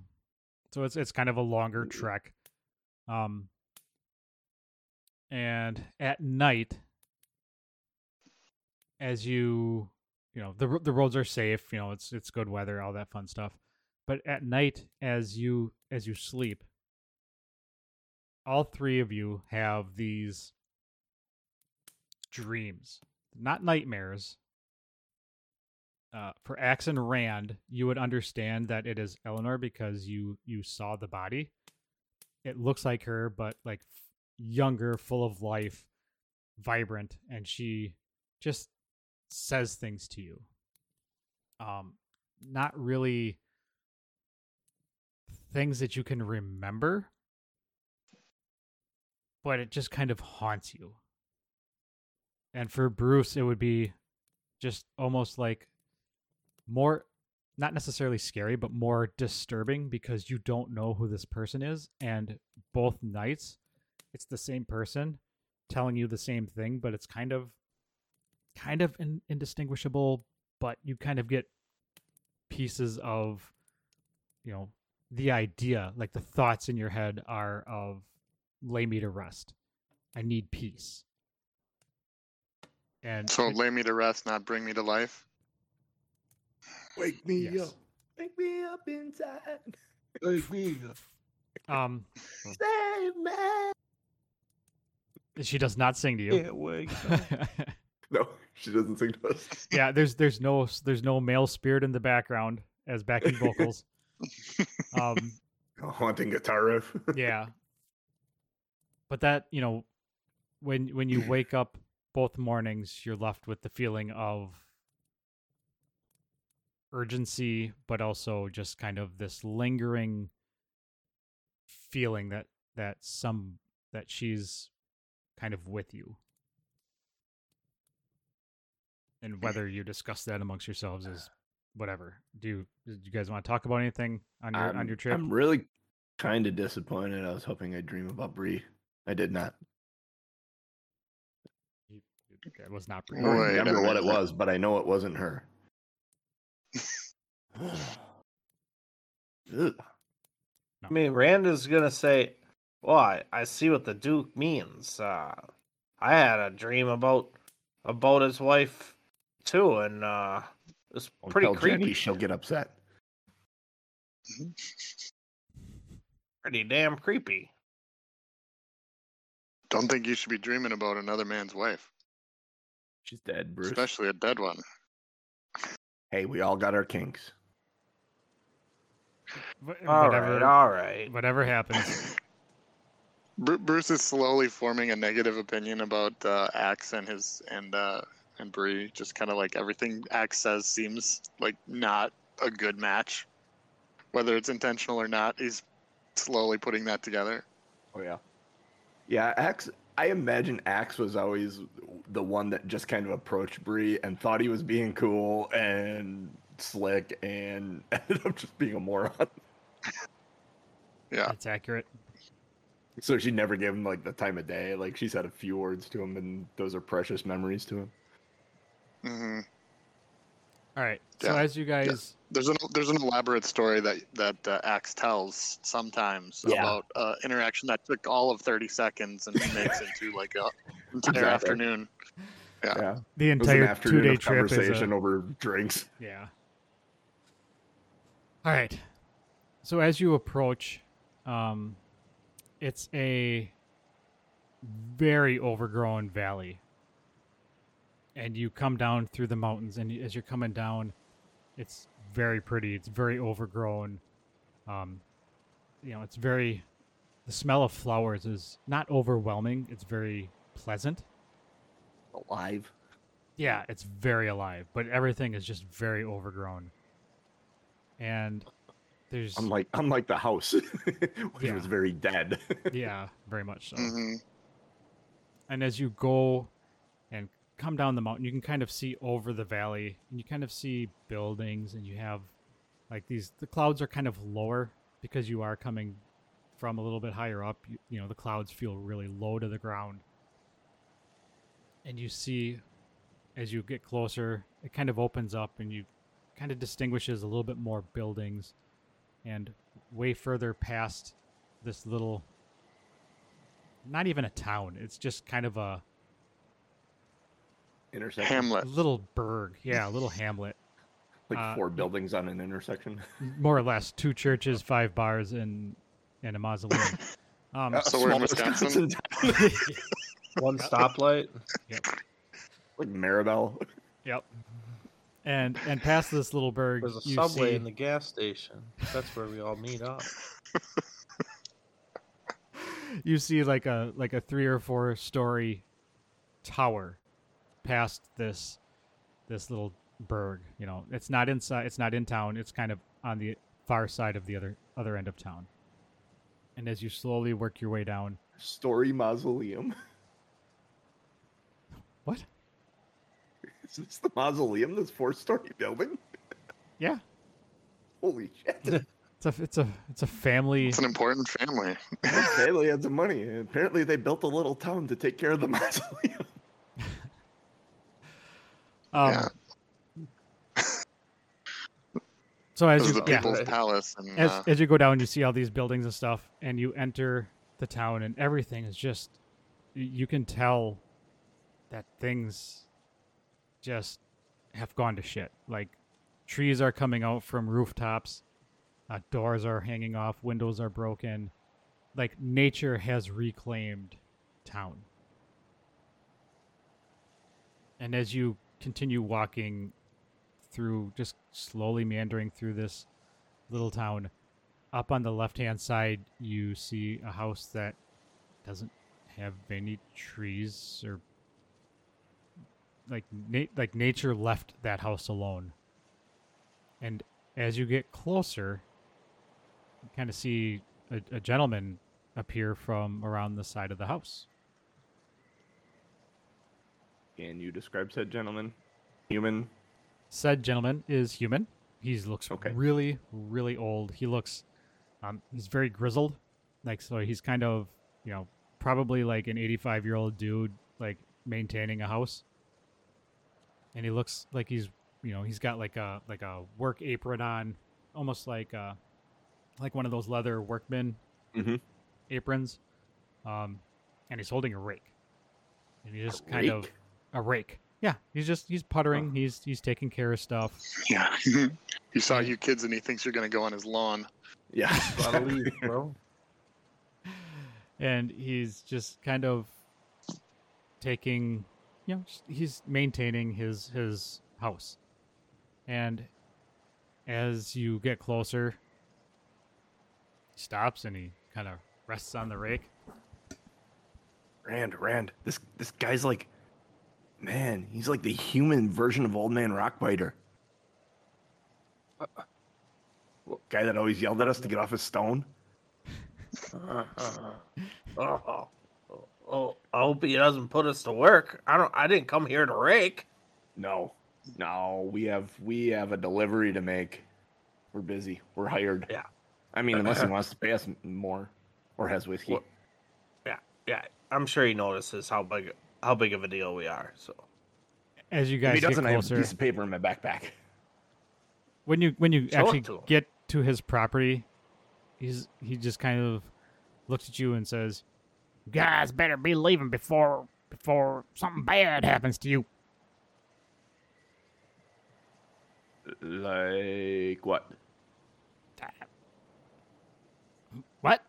so it's it's kind of a longer trek um and at night as you you know the the roads are safe you know it's it's good weather all that fun stuff but at night as you as you sleep all three of you have these dreams not nightmares uh, for Axe and Rand, you would understand that it is Eleanor because you you saw the body. It looks like her, but like younger, full of life, vibrant, and she just says things to you. Um, not really things that you can remember, but it just kind of haunts you. And for Bruce, it would be just almost like more not necessarily scary but more disturbing because you don't know who this person is and both nights it's the same person telling you the same thing but it's kind of kind of in, indistinguishable but you kind of get pieces of you know the idea like the thoughts in your head are of lay me to rest i need peace and
So lay me to rest, not bring me to life.
Wake me
Yes.
up. Wake me up inside. Wake me up.
Um
Save me.
she does not sing to you
wait.
No, she doesn't sing to us.
yeah there's there's no there's no male spirit in the background as backing vocals um
A haunting guitar riff.
yeah but that you know when when you wake up both mornings you're left with the feeling of urgency but also just kind of this lingering feeling that that some that she's kind of with you and whether you discuss that amongst yourselves is ah. whatever do you, do you guys want to talk about anything on your on
I'm-
your trip
I'm really kind of disappointed. I was hoping I'd dream about Bree. I did not.
You- you- it was not
I
pretty
don't
Wait
remember what it was, but I know it wasn't her. Ugh.
I mean, Rand is gonna say, "Well, I, I see what the Duke means. Uh, I had a dream about about his wife too, and uh, it's
Don't
pretty
tell
creepy.
Jenny, she'll get upset.
Pretty damn creepy."
Don't think you should be dreaming about another man's wife,
She's dead, Bruce.
especially a dead one.
Hey, we all got our kinks.
Wh-
All
whatever
right, all right.
whatever happens
Bruce is slowly forming a negative opinion about uh, Axe and his and uh, and Bree. Just kind of like everything Axe says seems like not a good match, whether it's intentional or not. He's slowly putting that together.
Oh yeah. Yeah, Axe. I imagine Axe was always the one that just kind of approached Bree and thought he was being cool and slick, and ended up just being a moron.
Yeah,
that's accurate
So she never gave him like the time of day. Like she said a few words to him, and those are precious memories to him.
hmm
All right. So as you guys,
There's an there's an elaborate story that that uh, Axe tells sometimes
Yeah.
about uh, interaction that took all of 30 seconds and makes into like a entire
Exactly.
afternoon. Yeah.
Yeah,
the
it was an
entire two-day
of
trip is a,
conversation over drinks.
Yeah. All right. So as you approach, um, it's a very overgrown valley, and you come down through the mountains. And as you're coming down, it's very pretty. It's very overgrown. Um, you know, it's very. The smell of flowers is not overwhelming. It's very pleasant.
Alive.
Yeah, it's very alive, but everything is just very overgrown. And there's
Unlike unlike the house, which
Yeah.
was very dead.
yeah, very much so.
hmm
And as you go and come down the mountain, you can kind of see over the valley and you kind of see buildings and you have like these the clouds are kind of lower because you are coming from a little bit higher up. You, you know, the clouds feel really low to the ground. And you see as you get closer, it kind of opens up and you kind of distinguishes a little bit more buildings and way further past this little not even a town it's just kind of a,
intersection.
a
Hamlet.
little burg yeah a little hamlet
Like
uh,
four buildings on an intersection.
more or less two churches five bars and and a mausoleum um,
A
So we're in
small
Wisconsin?
One stoplight.
like Maribel.
yep and and past this little burg
There's a
you
subway
see,
in the gas station. That's where we all meet up.
you see like a like a three or four story tower past this this little burg you know it's not inside it's not in town it's kind of on the far side of the other other end of town and as you slowly work your way down
Story mausoleum.
what
Is this the mausoleum? This four-story building?
yeah
Holy shit!
it's a it's a it's a family
It's an important family.
Family had some money. Apparently, they built a little town to take care of the mausoleum.
Um
yeah.
so as you
the
yeah
Palace. And,
as,
uh,
as you go down you see all these buildings and stuff and you enter the town and everything is just you can tell that things just have gone to shit like trees are coming out from rooftops uh, doors are hanging off windows are broken like nature has reclaimed town and as you continue walking through just slowly meandering through this little town. Up on the left hand side you see a house that doesn't have any trees or like na- like nature left that house alone. And as you get closer you kind of see a, a gentleman appear from around the side of the house
Can you describe said gentleman? Human.
said gentleman is human. He looks
Okay.
really, really old. He looks, um, he's very grizzled. Like, so he's kind of, you know, probably like an 85 year old dude, like maintaining a house. And he looks like he's, you know, he's got like a, like a work apron on, almost like, uh, like one of those leather workman
Mhm.
aprons. Um, and he's holding a rake. And he just kind of? A rake. Yeah, he's just he's puttering. He's he's taking care of stuff.
yeah. he saw you kids and he thinks you're going to go on his lawn.
Yeah.
Gotta leave, bro.
and he's just kind of taking you know he's maintaining his his house and as you get closer he stops and he kind of rests on the rake
Rand, Rand, this this guy's like, man, he's like the human version of Old Man Rockbiter. Guy that always yelled at us to get off his stone.
Oh, oh, oh, oh, I hope he doesn't put us to work. I don't. I didn't come here to rake.
No, no, we have we have a delivery to make. We're busy. We're hired.
Yeah.
I mean, unless he wants to pay us more, or has whiskey.
Yeah, yeah. I'm sure he notices how big how big of a deal we are. So
As you guys
If
guys
he doesn't I have a piece of paper in my backpack.
when you when you
Show
actually
to
get to his property, he's he just kind of looks at you and says, "You guys better be leaving before before something bad happens to you."
Like what?
What?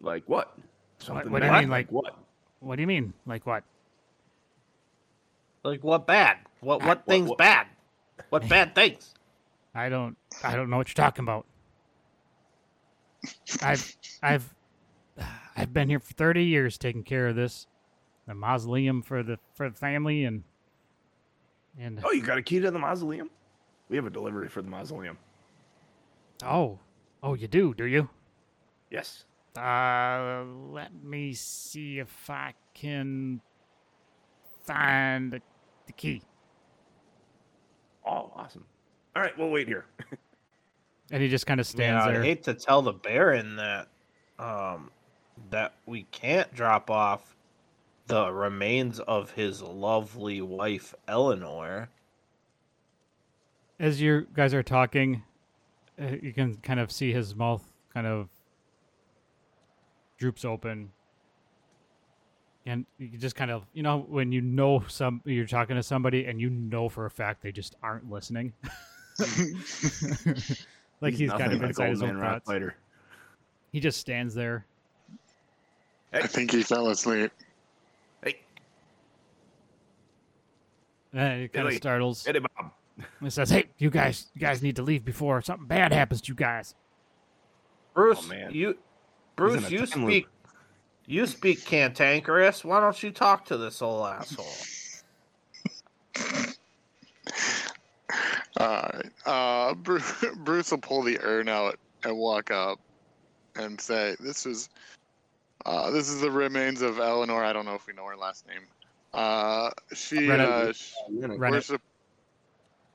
Like what? Something
what do you
bad?
mean, like-
what?
What do you mean? Like what?
like what bad? What what
what-
things
what-
bad? What bad things?
I don't I don't know what you're talking about. I've I've I've been here for 30 years taking care of this the mausoleum for the for the family and and
Oh, you got a key to the mausoleum? We have a delivery for the mausoleum.
oh oh you do do you
Yes.
Uh let me see if I can find the, the key
Oh, awesome. All right, we'll wait here.
and he just kind of stands
yeah,
there
I hate to tell the Baron that um that we can't drop off the remains of his lovely wife Eleanor.
as you guys are talking, uh, you can kind of see his mouth kind of droops open, and you just kind of, you know, when you know some, you're talking to somebody, and you know for a fact they just aren't listening. like he's, kind of
like
inside his own
man rock
thoughts.
fighter.
He just stands there.
I think he fell asleep.
Hey,
And he kind of
Billy.
startles.
Eddie Bob.
and says, "Hey, you guys, you guys need to leave before something bad happens to you guys."
Bruce, oh,
man.
you
in
Bruce, you
time
speak you speak cantankerous. Why don't you talk to this old asshole?
All right. Uh, Bruce, Bruce will pull the urn out and walk up and say, "This is, uh, this is the remains of Eleanor. I don't know if we know her last name. Uh, she, uh, sh-
Rennet.
worship.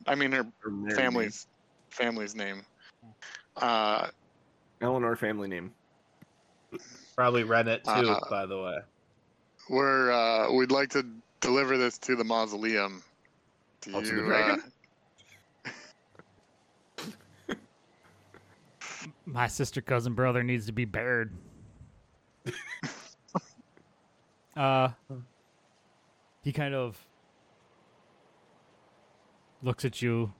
I mean her
Her married
family's family's name. Uh,
name. Eleanor family name.
Probably rent it too,
Uh,
by the way.
we're uh, we'd like to deliver this to the mausoleum. Do
Oh, to the
you,
dragon?
uh,
My sister, cousin, brother needs to be buried. uh, he kind of looks at you.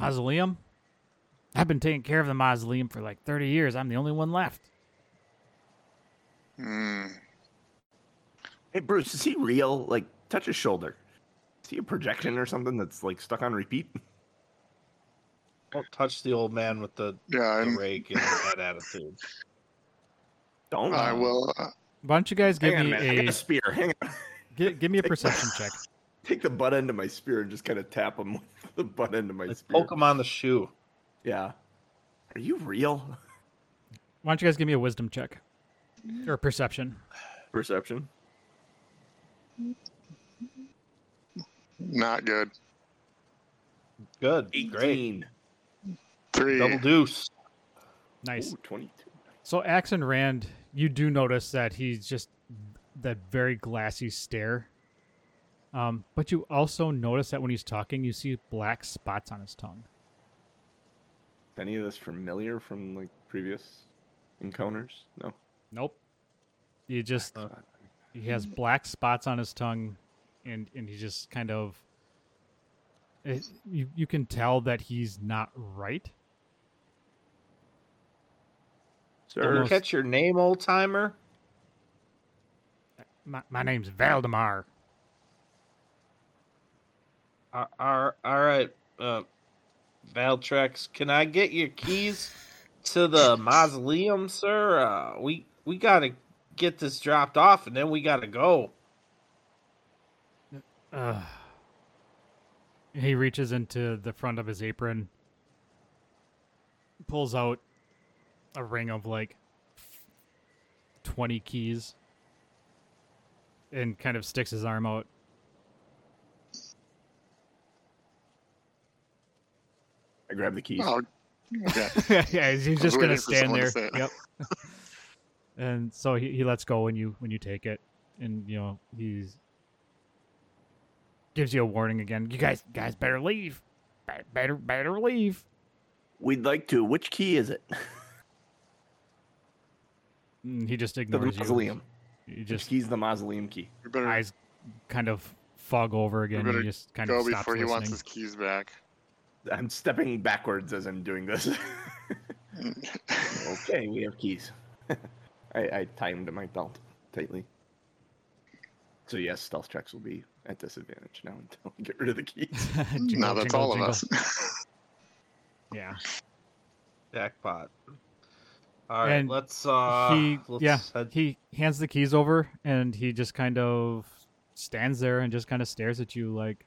Mausoleum? I've been taking care of the mausoleum for like 30 years. I'm the only one left.
hmm.
Hey, Bruce, is he real? Like, touch his shoulder. Is he a projection or something that's like stuck on repeat?
Don't touch the old man with the,
Yeah,
the
and
rake and that attitude.
Don't.
I will. Uh,
Why don't you guys give
Hang
me
a minute. I got
a
a spear. Hang on.
gi- give me a perception check?
Take the butt end of my spear and just kind of tap him with the butt end of my
Like,
spear.
poke him on the shoe.
Yeah. Are you real?
Why don't you guys give me a wisdom check or perception?
Perception.
not good.
Good.
18.
Great.
Three.
Double deuce.
Nice.
Ooh, 22.
So Axe and Rand, you do notice that he's just that very glassy stare. Um, but you also notice that when he's talking, you see black spots on his tongue.
Is any of this familiar from like previous encounters? No.
Nope. You just
Uh.
he has black spots on his tongue, and and he just kind of. It, you you can tell that he's not right.
Did you
Sir,
catch your name, old timer?
My, my name's Valdemar.
Uh, all all right, uh, Valtrex, can I get your keys to the mausoleum, sir? Uh, we we gotta get this dropped off, and then we gotta go.
Uh, he reaches into the front of his apron, pulls out a ring of like 20 keys, and kind of sticks his arm out.
I grab the keys.
Oh, okay.
yeah, he's just gonna stand there.
to.
Yep. and so he, he lets go when you when you take it, and you know he's gives you a warning again. You guys guys better leave. Be- Better better leave.
We'd like to. Which key is it?
Mm, he just
The
ignores you.
mausoleum.
You
Which
just
key's the mausoleum key?
We better
eyes kind of fog over again.
better
you just kind
go
of stops
before he wants his keys back.
I'm stepping backwards as I'm doing this. okay, we have keys. I, I tie them to my belt tightly. So yes, stealth checks will be at disadvantage now until I get rid of the keys.
Jingle,
now that's
jingle,
all
jingle.
of us.
Yeah.
Jackpot. All right,
And
let's uh
he
let's
yeah
head-
he hands the keys over and he just kind of stands there and just kind of stares at you like.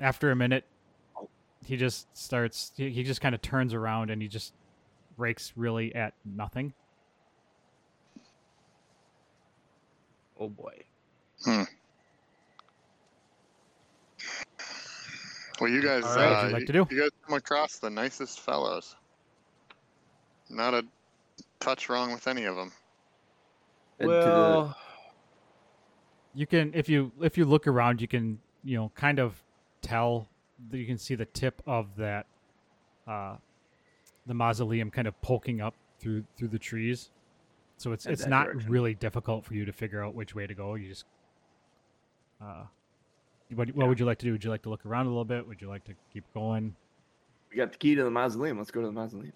After a minute he just starts he, he just kind of turns around and he just rakes really at nothing
Oh boy. Hmm.
Well, you guys,
All right,
uh,
what'd you like to do?
you guys come across the nicest fellows. Not a touch wrong with any of them.
Head
Well,
you can if you if you look around you can you know kind of tell that you can see the tip of that uh the mausoleum kind of poking up through through the trees so it's it's not
direction.
really difficult for you to figure out which way to go you just uh what, what would you like to do would you like to look around a little bit would you like to keep going
we got the key to the mausoleum. Let's go to the mausoleum.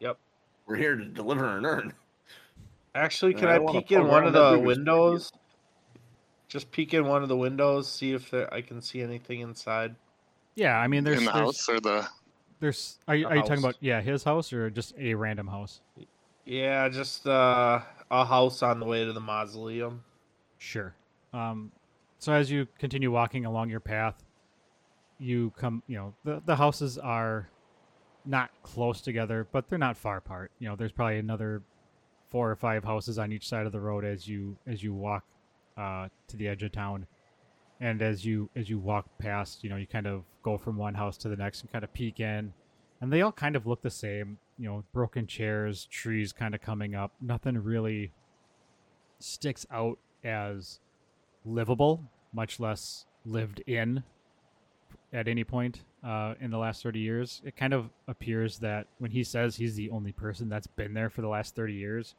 Yep.
We're here to deliver an urn.
actually, can
I
I peek in one of the windows? Just peek in one of the windows, see if there, I can see anything inside.
yeah i mean there's
in the
there's,
house or the
there's are you,
The
are you talking about yeah his house or just a random house
Yeah, just uh, a house on the way to the mausoleum.
Sure. Um, so as you continue walking along your path, you come, you know, the, the houses are not close together, but they're not far apart. You know, there's probably another four or five houses on each side of the road as you as you walk uh, to the edge of town. And as you as you walk past, you know, you kind of go from one house to the next and kind of peek in, and they all kind of look the same. You know, broken chairs, trees kind of coming up. Nothing really sticks out as livable, much less lived in at any point uh, in the last 30 years. It kind of appears that when he says he's the only person that's been there for the last 30 years,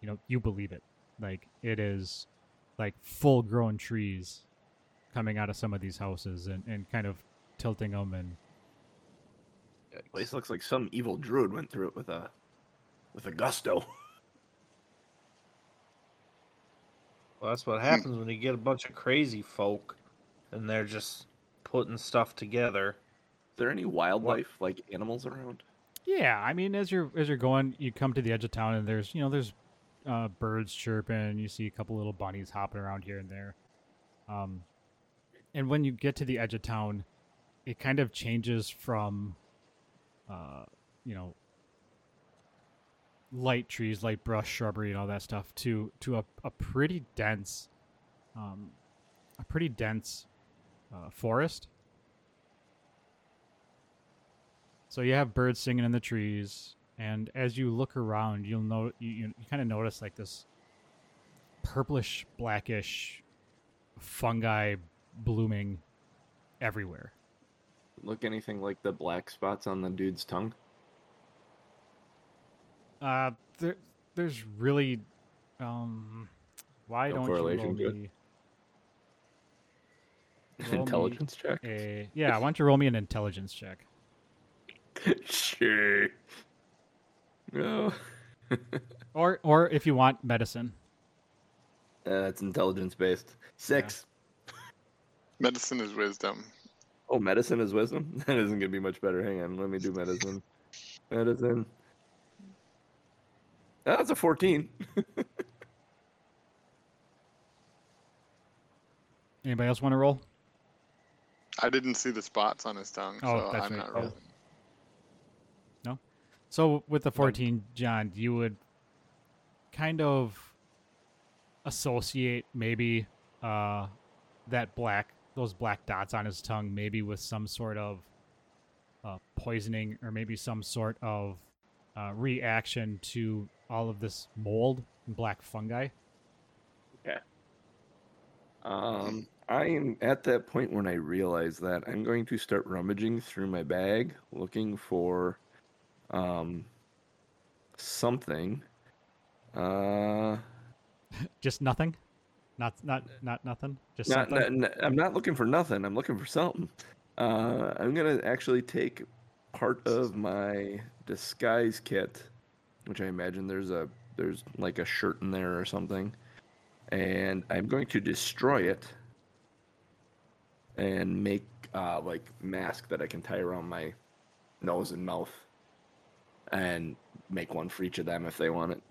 you know, you believe it. Like, it is like full grown trees coming out of some of these houses and, and kind of tilting them and
Place looks like some evil druid went through it with a with a gusto.
Well, that's what happens when you get a bunch of crazy folk, and they're just putting stuff together.
Is there any wildlife like animals around?
Yeah, I mean, as you're as you're going, you come to the edge of town, and there's you know there's uh, birds chirping. You see a couple little bunnies hopping around here and there. Um, and when you get to the edge of town, it kind of changes from, uh, you know, light trees, light brush, shrubbery, and all that stuff to to a, a pretty dense, um, a pretty dense uh, forest. So you have birds singing in the trees, and as you look around, you'll know you, you, you kind of notice like this purplish, blackish fungi blooming everywhere.
Look anything like the black spots on the dude's tongue?
Uh, there, there's really, um, why
No
don't
correlation
you roll me Roll me
Intelligence check.
a? Yeah, why don't you roll me an intelligence check?
sure. No.
Or, or if you want, medicine.
That's intelligence based. Six.
medicine is wisdom.
Oh, medicine is wisdom? That isn't gonna be much better. Hang on, let me do medicine. Medicine. Ah, That's a 14.
Anybody else want to roll?
I didn't see the spots on his tongue,
Oh,
so
that's
I'm
right.
not
Oh.
rolling.
So with the 14, John, you would kind of associate maybe uh, that black, those black dots on his tongue, maybe with some sort of uh, poisoning or maybe some sort of uh, reaction to all of this mold and black fungi.
Um, I am at that point when I realize that I'm going to start rummaging through my bag looking for um something. Uh
Just nothing. Not not not nothing. Just
not,
something.
not, I'm not looking for nothing. I'm looking for something. Uh I'm going to actually take part of my disguise kit, which I imagine there's a there's like a shirt in there or something. And I'm going to destroy it and make uh, like mask that I can tie around my nose and mouth, and make one for each of them if they want it.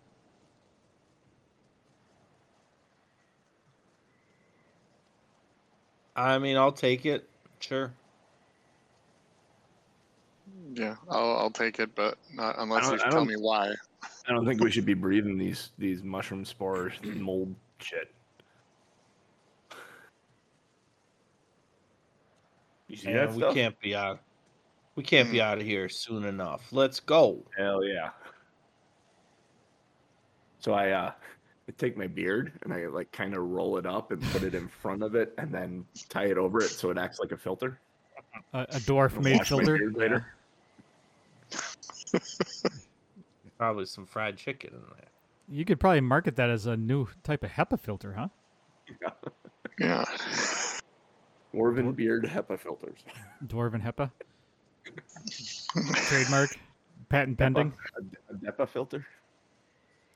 I mean, I'll take it. Sure.
Yeah, I'll, I'll take it, but not unless you tell me why.
I don't think we should be breathing these these mushroom spores, mold shit. You see
Yeah,
that
we
stuff?
can't be out. We can't be
Hmm.
out of here soon enough. Let's go.
Hell yeah. So I uh I take my beard and I like kind of roll it up and put it in front of it and then tie it over it so it acts like a filter.
a, a dwarf
and
made filter.
later.
Probably some fried chicken in there.
You could probably market that as a new type of HEPA filter, huh?
Yeah.
Dwarven beard HEPA filters.
Dwarven HEPA. Trademark. Patent pending.
A, a DEPA filter.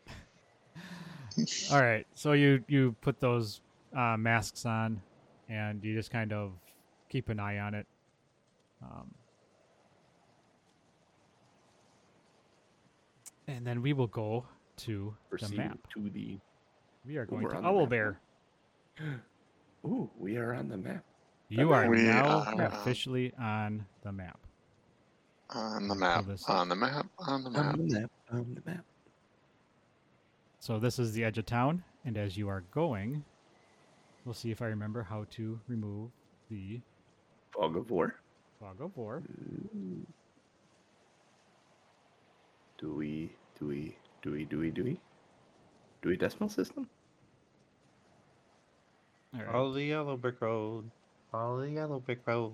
All right. So you you put those uh, masks on, and you just kind of keep an eye on it. Um, and then we will go to the map.
to the.
We are going
we're
to
on the
Owl Bear.
Ooh, we are on the map.
You are
We
now
are-
officially on the map.
On the map.
this-
On the map. On the map.
On the map. On the map.
So this is the edge of town, and as you are going, we'll see if I remember how to remove the
Fog of War.
fog of war.
Do we? Do we? Do we? Do we? Do we? Do we decimal system?
All right.
Follow the yellow brick road. Follow the yellow brick road.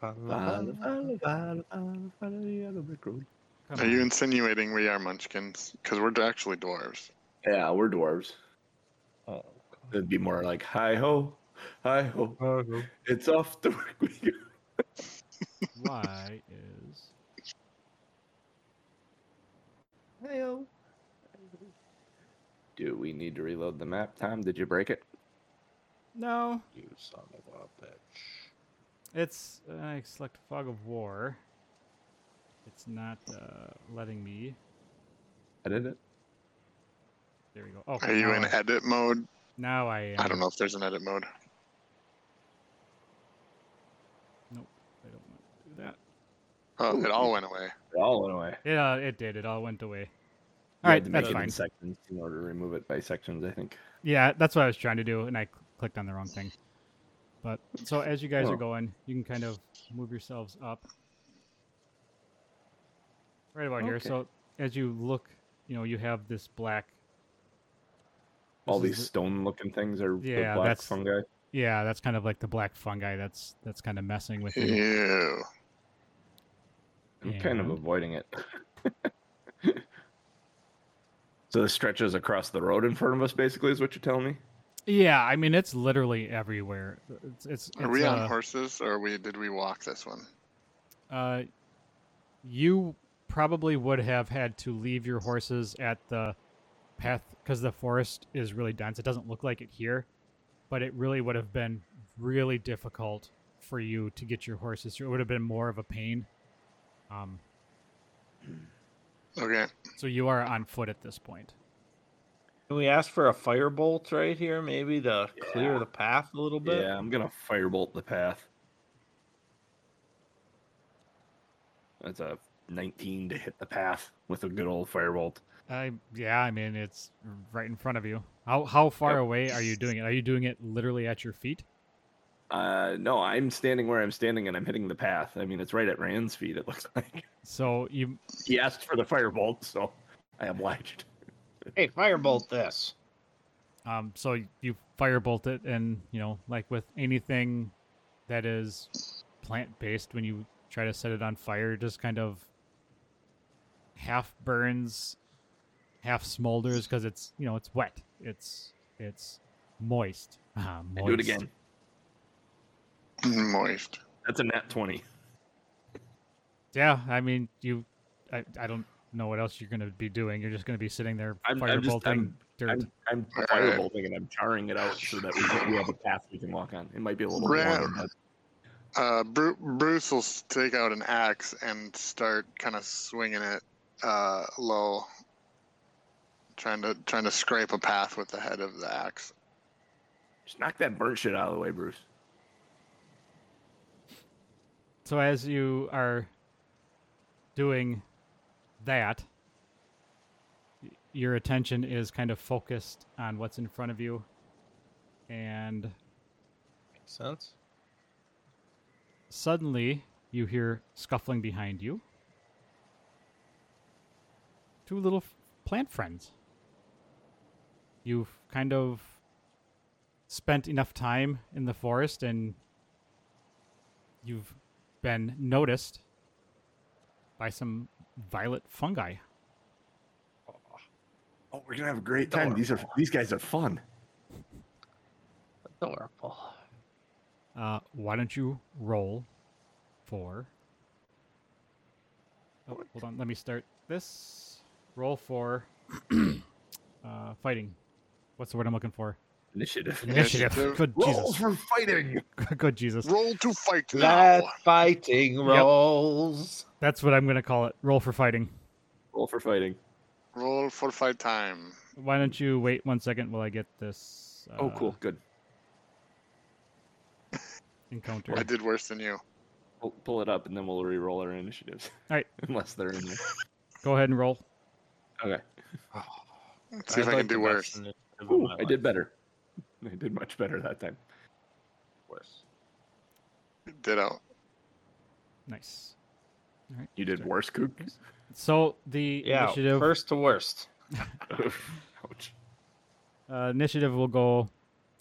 Follow,
Follow,
follow.
follow, follow, follow, follow the yellow brick road.
Come
Are you insinuating we are munchkins? Because we're actually dwarves.
Yeah, we're dwarves.
Oh,
It'd be more like hi ho, hi ho.
God.
It's off the work we go.
Y is
Hi ho. Do we need to reload the map, Tom? Did you break it?
no.
You son of a bitch.
It's uh, I select fog of war. It's not uh, letting me.
Edit it.
There we go. Oh,
Are you in
I,
edit mode?
now I am.
I don't know if there's an edit mode.
Nope, I don't want to do that.
Oh, it all went away.
It all went away.
It uh, it did. It all went away.
You
All
had
right,
to
that's
make it in
fine.
sections in order to remove it by sections. I think.
Yeah, that's what I was trying to do, and I clicked on the wrong thing. But so as you guys
Oh.
are going, you can kind of move yourselves up. Right about here. So as you look, you know, you have this black.
All these stone-looking things are the
Yeah,
black
that's-
fungi.
yeah, that's kind of like the black fungi. That's that's kind of messing with you.
Ew.
I'm kind of avoiding it. so this stretches across the road in front of us, basically, is what you're telling me?
Yeah, I mean it's literally everywhere. It's it's,
Are
it's,
we on
uh,
horses or we did we walk this one?
Uh, you probably would have had to leave your horses at the path because the forest is really dense. It doesn't look like it here, but it really would have been really difficult for you to get your horses through. It would have been more of a pain. Um,
Okay.
so you are on foot at this point.
Can we ask for a firebolt right here, maybe to clear the path a little bit?
Yeah, I'm gonna firebolt the path. That's a 19 to hit the path with a good old firebolt.
I yeah, I mean it's right in front of you. How how far
Yep.
away are you doing it? Are you doing it literally at your feet?
Uh, no, I'm standing where I'm standing and I'm hitting the path. I mean, it's right at Rand's feet. It looks like
So you
he asked for the firebolt, so I obliged.
Hey, firebolt this.
um so you firebolt it and you know like with anything that is plant based when you try to set it on fire it just kind of half burns half smolders because it's you know it's wet it's it's moist ah, moist
do it again.
Moist.
That's a nat twenty.
yeah i mean you i, I don't know what else you're going to be doing you're just going to be sitting there
I'm- I'm just-
firebolting
I'm-
dirt
I'm, I'm
Alright.
firebolting and I'm charring it out so that we, can, we have a path we can walk on. It might be a little
Ran-
warm, but
Uh, Bru- Bruce will s- take out an axe and start kind of swinging it uh, low, trying to trying to scrape a path with the head of the axe.
just knock that burnt shit out of the way, Bruce.
So as you are doing that, your attention is kind of focused on what's in front of you, and
Makes sense.
suddenly you hear scuffling behind you. Two little f- plant friends. You've kind of spent enough time in the forest and you've been noticed by some violet fungi.
Oh, we're gonna have a great time. These are these guys are fun.
Adorable.
Uh, why don't you roll for? Oh, hold on. Let me start this. Roll for uh, fighting. What's the word I'm looking for?
Initiative.
Initiative.
Initiative.
Good
Roll
Jesus.
for fighting.
Good Jesus.
Roll to fight
Let
now.
fighting rolls.
That's what I'm gonna call it. Roll for fighting.
Roll for fighting.
Roll for fight time.
Why don't you wait one second while I get this? Uh,
Oh, cool. Good.
Encounter.
I did worse than you.
Pull, pull it up, and then we'll re-roll our initiatives.
Alright.
Unless they're in there.
Go ahead and roll.
Okay.
Let's see if I can do worse.
Ooh, I did better. I did much better that time.
Worse.
Ditto.
Nice. All right.
You did worse, Kook.
So the
Yeah,
initiative.
first to worst.
Ouch.
Uh, initiative will go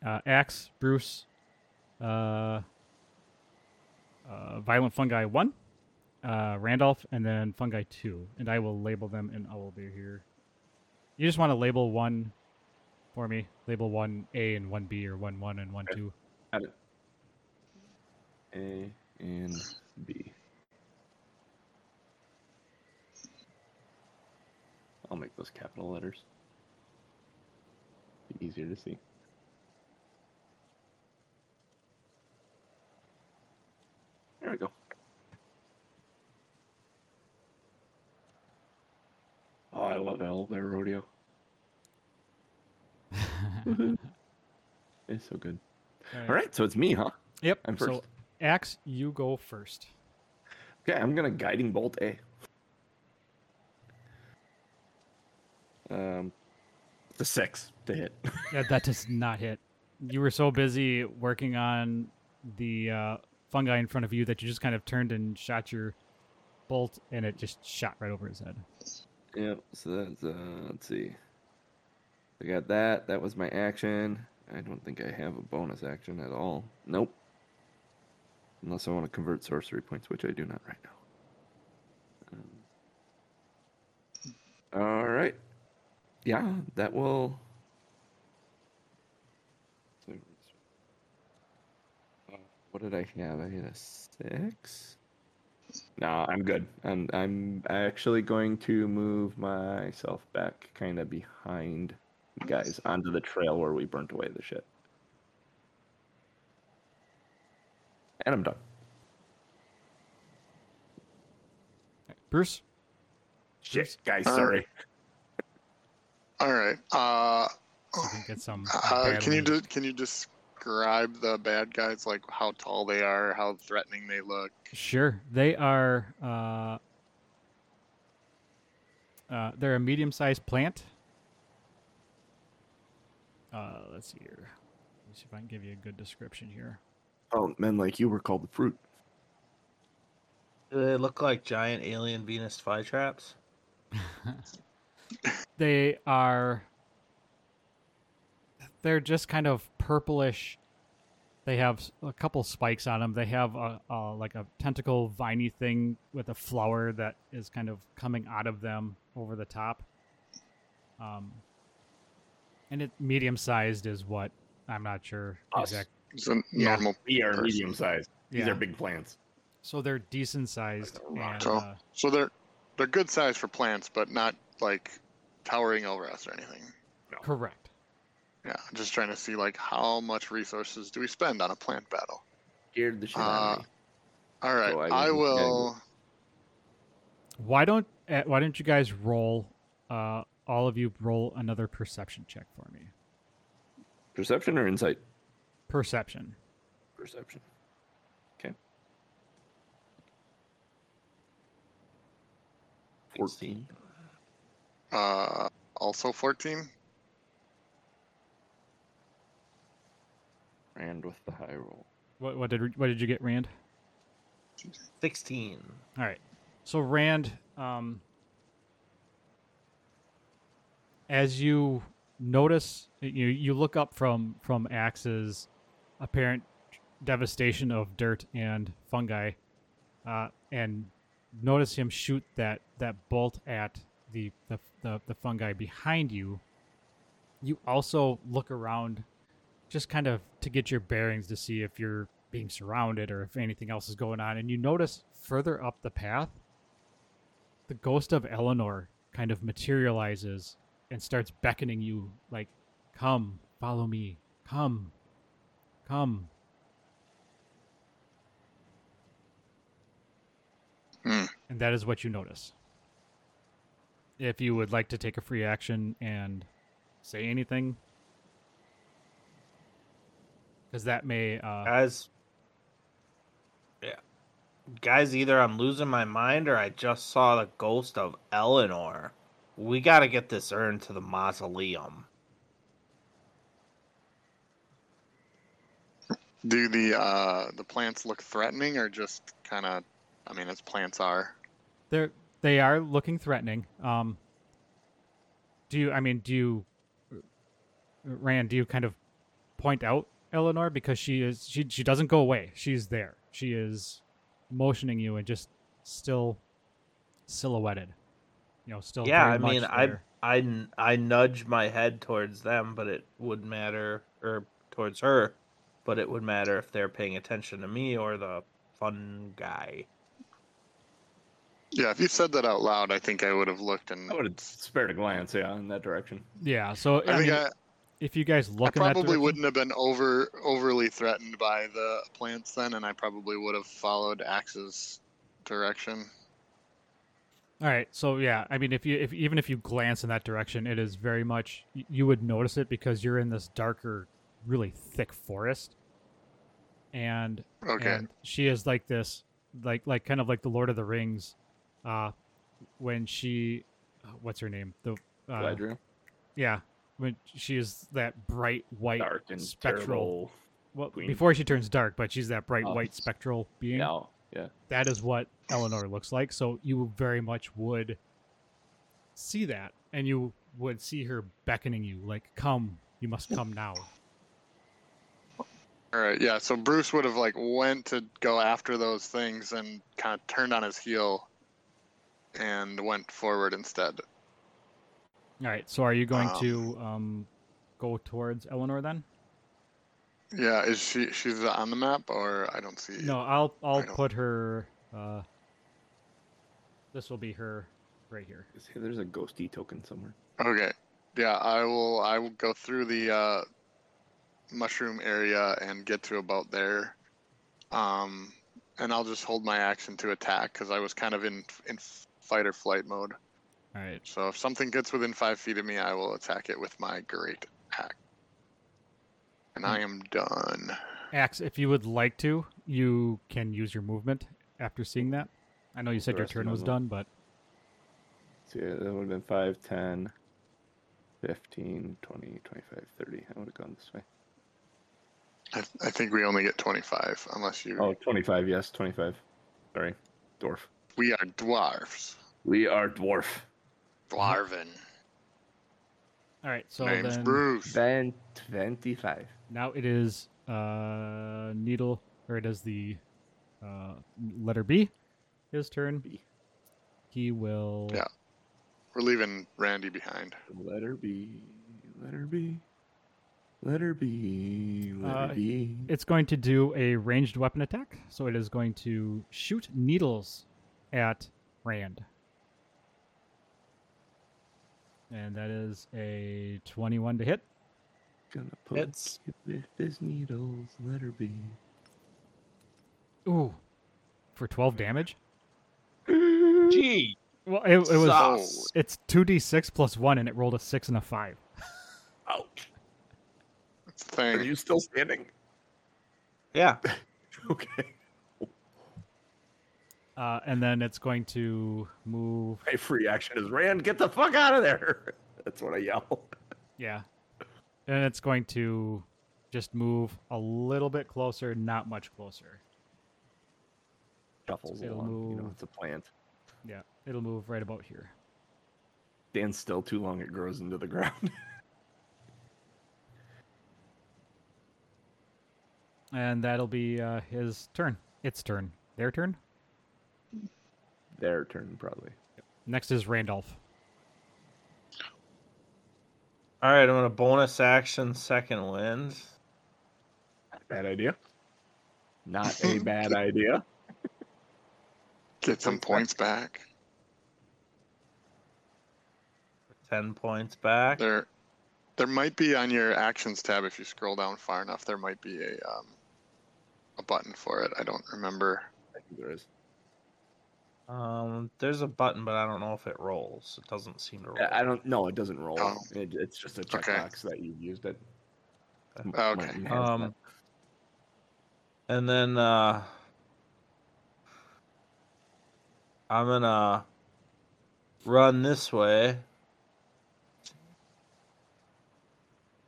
uh, Axe, Bruce, uh, uh, Violet Fungi 1, uh, Randolph, and then Fungi 2. And I will label them in Owlbear here. You just want to label one for me. Label 1A and 1B or 1 1 and 1 2.
Got it. A and B. I'll make those capital letters. Be easier to see. There we go. Oh, I love Owlbear Rodeo. It's so good. All right, so it's me, huh?
Yep.
I'm
So. Axe, you go first.
Okay, I'm gonna guiding bolt A. Um, a six to hit.
Yeah, that does not hit. You were so busy working on the uh, fungi in front of you that you just kind of turned and shot your bolt, and it just shot right over his head.
yep. So that's uh, let's see. I got that. That was my action. I don't think I have a bonus action at all. Nope. Unless I want to convert sorcery points, which I do not right now. Um, all right. Yeah, that will. What did I have? I had a six. No, I'm good. I'm I'm actually going to move myself back, kind of behind guys, onto the trail where we burnt away the shit. And I'm done.
Bruce,
Shit, guys,
All
sorry.
All right. Uh,
can get some.
uh, can you
battling-
do, can you describe the bad guys, like how tall they are, how threatening they look?
Sure, they are. Uh, uh, they're a medium-sized plant. Uh, let's see here. Let me see if I can give you a good description here.
Oh, men like you were called the fruit.
Do they look like giant alien Venus flytraps?
they are they're just kind of purplish they have a couple spikes on them they have a, a like a tentacle viney thing with a flower that is kind of coming out of them over the top um and it medium sized is what i'm not sure
Us.
exact
It's a
Yeah.
normal.
We are medium sized. These
Yeah.
are big plants.
so they're decent sized and
So-
uh,
So they're they're good size for plants, but not like towering over us or anything.
correct
Yeah, I'm just trying to see like how much resources do we spend on a plant battle.
Scared the shit
Uh. All right,
So I
I will.
why don't uh, why don't you guys roll uh all of you roll another perception check for me
Perception or insight?
perception
Perception. Okay. 14.
Uh, also 14.
Rand with the high roll.
what, what did what did you get rand
16.
All right. So Rand, um, as you notice, you you look up from from Axe's apparent devastation of dirt and fungi, uh, and notice him shoot that that bolt at the the, the the fungi behind you. You also look around, just kind of to get your bearings to see if you're being surrounded or if anything else is going on, and you notice further up the path, the ghost of Eleanor kind of materializes and starts beckoning you, like, "Come, follow me. Come, come."
Hmm.
And that is what you notice. If you would like to take a free action and say anything, because that may uh,
Guys. Yeah. Guys, either I'm losing my mind or I just saw the ghost of Eleanor. We gotta get this urn to the mausoleum.
Do the uh, the plants look threatening or just kind of? I mean, as plants are.
They're they are looking threatening. Um, do you? I mean, do you, Rand? Do you kind of point out Eleanor because she is she she doesn't go away. She's there. She is motioning you and just still silhouetted. You know, still.
yeah,
very
I mean,
much
I,
there.
I n- I nudge my head towards them, but it would matter, or towards her, but it would matter if they're paying attention to me or the fun guy.
Yeah, if you said that out loud, I think I would have looked and.
I would have spared a glance, yeah, in that direction.
Yeah. So I,
I think
mean,
I,
if you guys
I
look in that
probably wouldn't have been over overly threatened by the plants then, and I probably would have followed Axe's direction.
All right, so yeah, I mean, if you if even if you glance in that direction, it is very much you would notice it because you're in this darker, really thick forest, and
Okay.
and she is like this, like like kind of like the Lord of the Rings, uh, when she, uh, what's her name? The uh,
Galadriel.
yeah, when she is that bright white
Dark and
spectral. Well,
queen.
before she turns dark, but she's that bright
Oh.
white spectral being
Yeah, yeah.
that is what Eleanor looks like. So you very much would see that, and you would see her beckoning you, like, "Come, you must come now."
All right, yeah. So Bruce would have like went to go after those things and kind of turned on his heel and went forward instead.
All right. So are you going
Um,
to um, go towards Eleanor then?
Yeah, is she she's on the map or I don't see.
No, I'll I'll put her. Uh, this will be her right here.
See, there's a ghosty token somewhere.
Okay. Yeah, I will I will go through the uh mushroom area and get to about there. Um and I'll just hold my action to attack cuz I was kind of in in fight or flight mode.
All right.
So if something gets within 5 feet of me, I will attack it with my great axe. And I am done.
Axe, if you would like to, you can use your movement after seeing that. I know you said your turn was
move-
done, but
So yeah, that would have been 5, 10, 15, 20, 25, 30. I would have gone this way.
I, I think we only get 25 unless you.
Oh, 25, yes, 25. Sorry, dwarf.
We are dwarfs.
We are dwarf.
Dwarven.
All right, so
Name's
then
Bruce.
Then 25.
Now it is uh needle or it is the uh letter B. His turn.
B.
He will.
Yeah. We're leaving Randy behind.
Letter B. Letter B. Letter B. Letter
Uh,
B.
It's going to do a ranged weapon attack, so it is going to shoot needles at Rand. And that is a 21 to hit.
Gonna poke
It's
you with his needles. Letter B.
Ooh. For 12 damage?
gee.
Well, it, it was.
Sauce.
It's 2d6 plus 1, and it rolled a 6 and a 5.
Ouch.
That's
Are you still standing?
Yeah.
Okay.
Uh, and then it's going to move.
My free action is Rand, get the fuck out of there. That's what I yell.
Yeah. And it's going to just move a little bit closer, not much closer.
Shuffles
It'll
along. You know,
move.
it's a plant.
Yeah. It'll move right about here.
Stands still too long, it grows into the ground.
And that'll be uh, his turn. Its turn. Their turn.
Their turn, probably.
Next is Randolph.
All right, I'm gonna bonus action second wind.
Bad idea. Not a bad idea.
Get some points back.
Ten points back.
There, there might be on your actions tab if you scroll down far enough. There might be a um, a button for it. I don't remember.
I think there is.
Um, there's a button, but I don't know if it rolls. It doesn't seem to roll.
I don't know. It doesn't roll.
Oh.
It, it's just a
Okay.
checkbox that you've used it.
Okay.
Um, and then uh, I'm gonna run this way,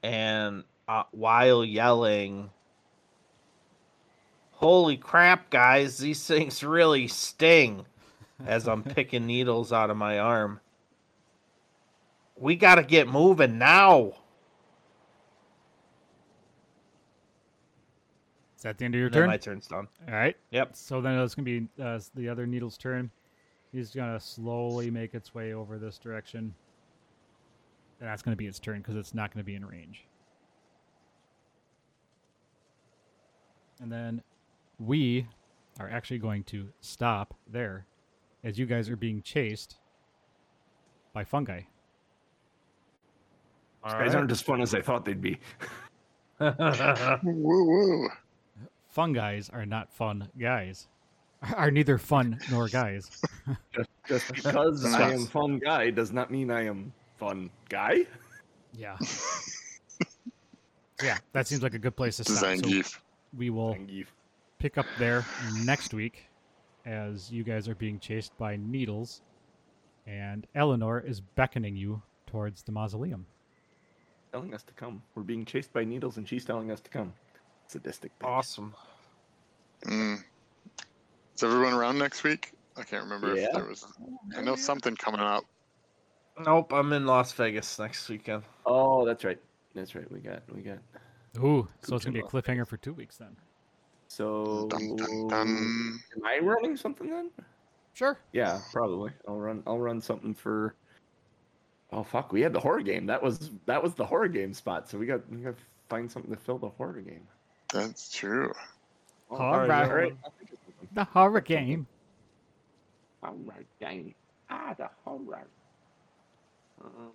and uh, while yelling, "Holy crap, guys! These things really sting!" As I'm picking needles out of my arm. We gotta get moving now.
Is that the end of your
And
turn?
my turn's done.
All right.
Yep.
So then it's going to be uh, the other needle's turn. He's going to slowly make its way over this direction. And that's going to be its turn because it's not going to be in range. And then we are actually going to stop there as you guys are being chased by fungi.
These guys aren't as fun as I thought they'd be.
Alright.
Woo woo.
Fungi are not fun guys. Are neither fun nor guys.
Just, just because I am fun guy does not mean I am fun guy.
Yeah. yeah, that seems like a good place to stop. So we will pick up there next week as you guys are being chased by needles and Eleanor is beckoning you towards the mausoleum.
Telling us to come. We're being chased by needles, and she's telling us to come. Sadistic. bitch.
awesome.
Mm. Is everyone around next week? I can't remember
Yeah.
if there was. I know something coming up.
Nope, I'm in Las Vegas next weekend.
Oh, that's right. That's right. We got. We got.
Ooh, so it's gonna be a cliffhanger for two weeks then.
So.
Dun, dun, dun.
Am I running something then?
Sure.
Yeah, probably. I'll run. I'll run something for. Oh fuck! We had the horror game. That was that was the horror game spot. So we got we got to find something to fill the horror game.
That's true.
Oh,
Horror.
all right. I'll think of something.
The horror game.
Horror game. Ah, the horror. Um,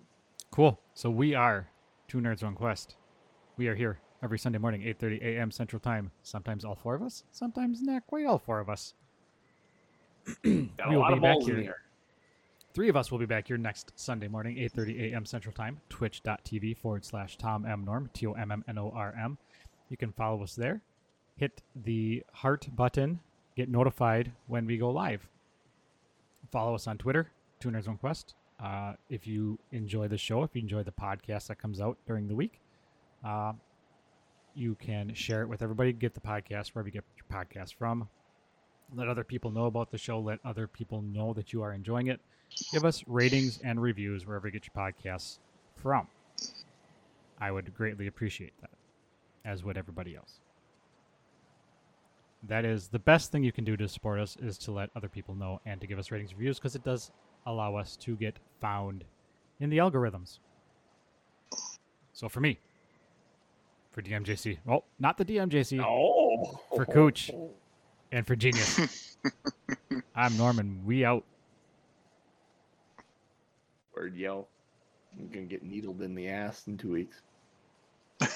Cool. So we are two nerds on quest. We are here every Sunday morning, 8:30 a.m. Central Time. Sometimes all four of us. Sometimes not quite all four of us. We will be back here.
here.
Three of us will be back here next Sunday morning, 8.30 a.m. Central Time, twitch.tv forward slash Tom M. Norm, T-O-M-M-N-O-R-M. You can follow us there. Hit the heart button. Get notified when we go live. Follow us on Twitter, Two Nerds on Quest. Uh, if you enjoy the show, if you enjoy the podcast that comes out during the week, uh, you can share it with everybody. Get the podcast wherever you get your podcast from. Let other people know about the show. Let other people know that you are enjoying it. Give us ratings and reviews wherever you get your podcasts from. I would greatly appreciate that, as would everybody else. That is the best thing you can do to support us is to let other people know and to give us ratings reviews because it does allow us to get found in the algorithms. So for me, for DMJC, well, not the DMJC,
Oh,
For Gooch. and for Jeeves, I'm Norman. We out.
Word yell. I'm gonna get needled in the ass in two weeks.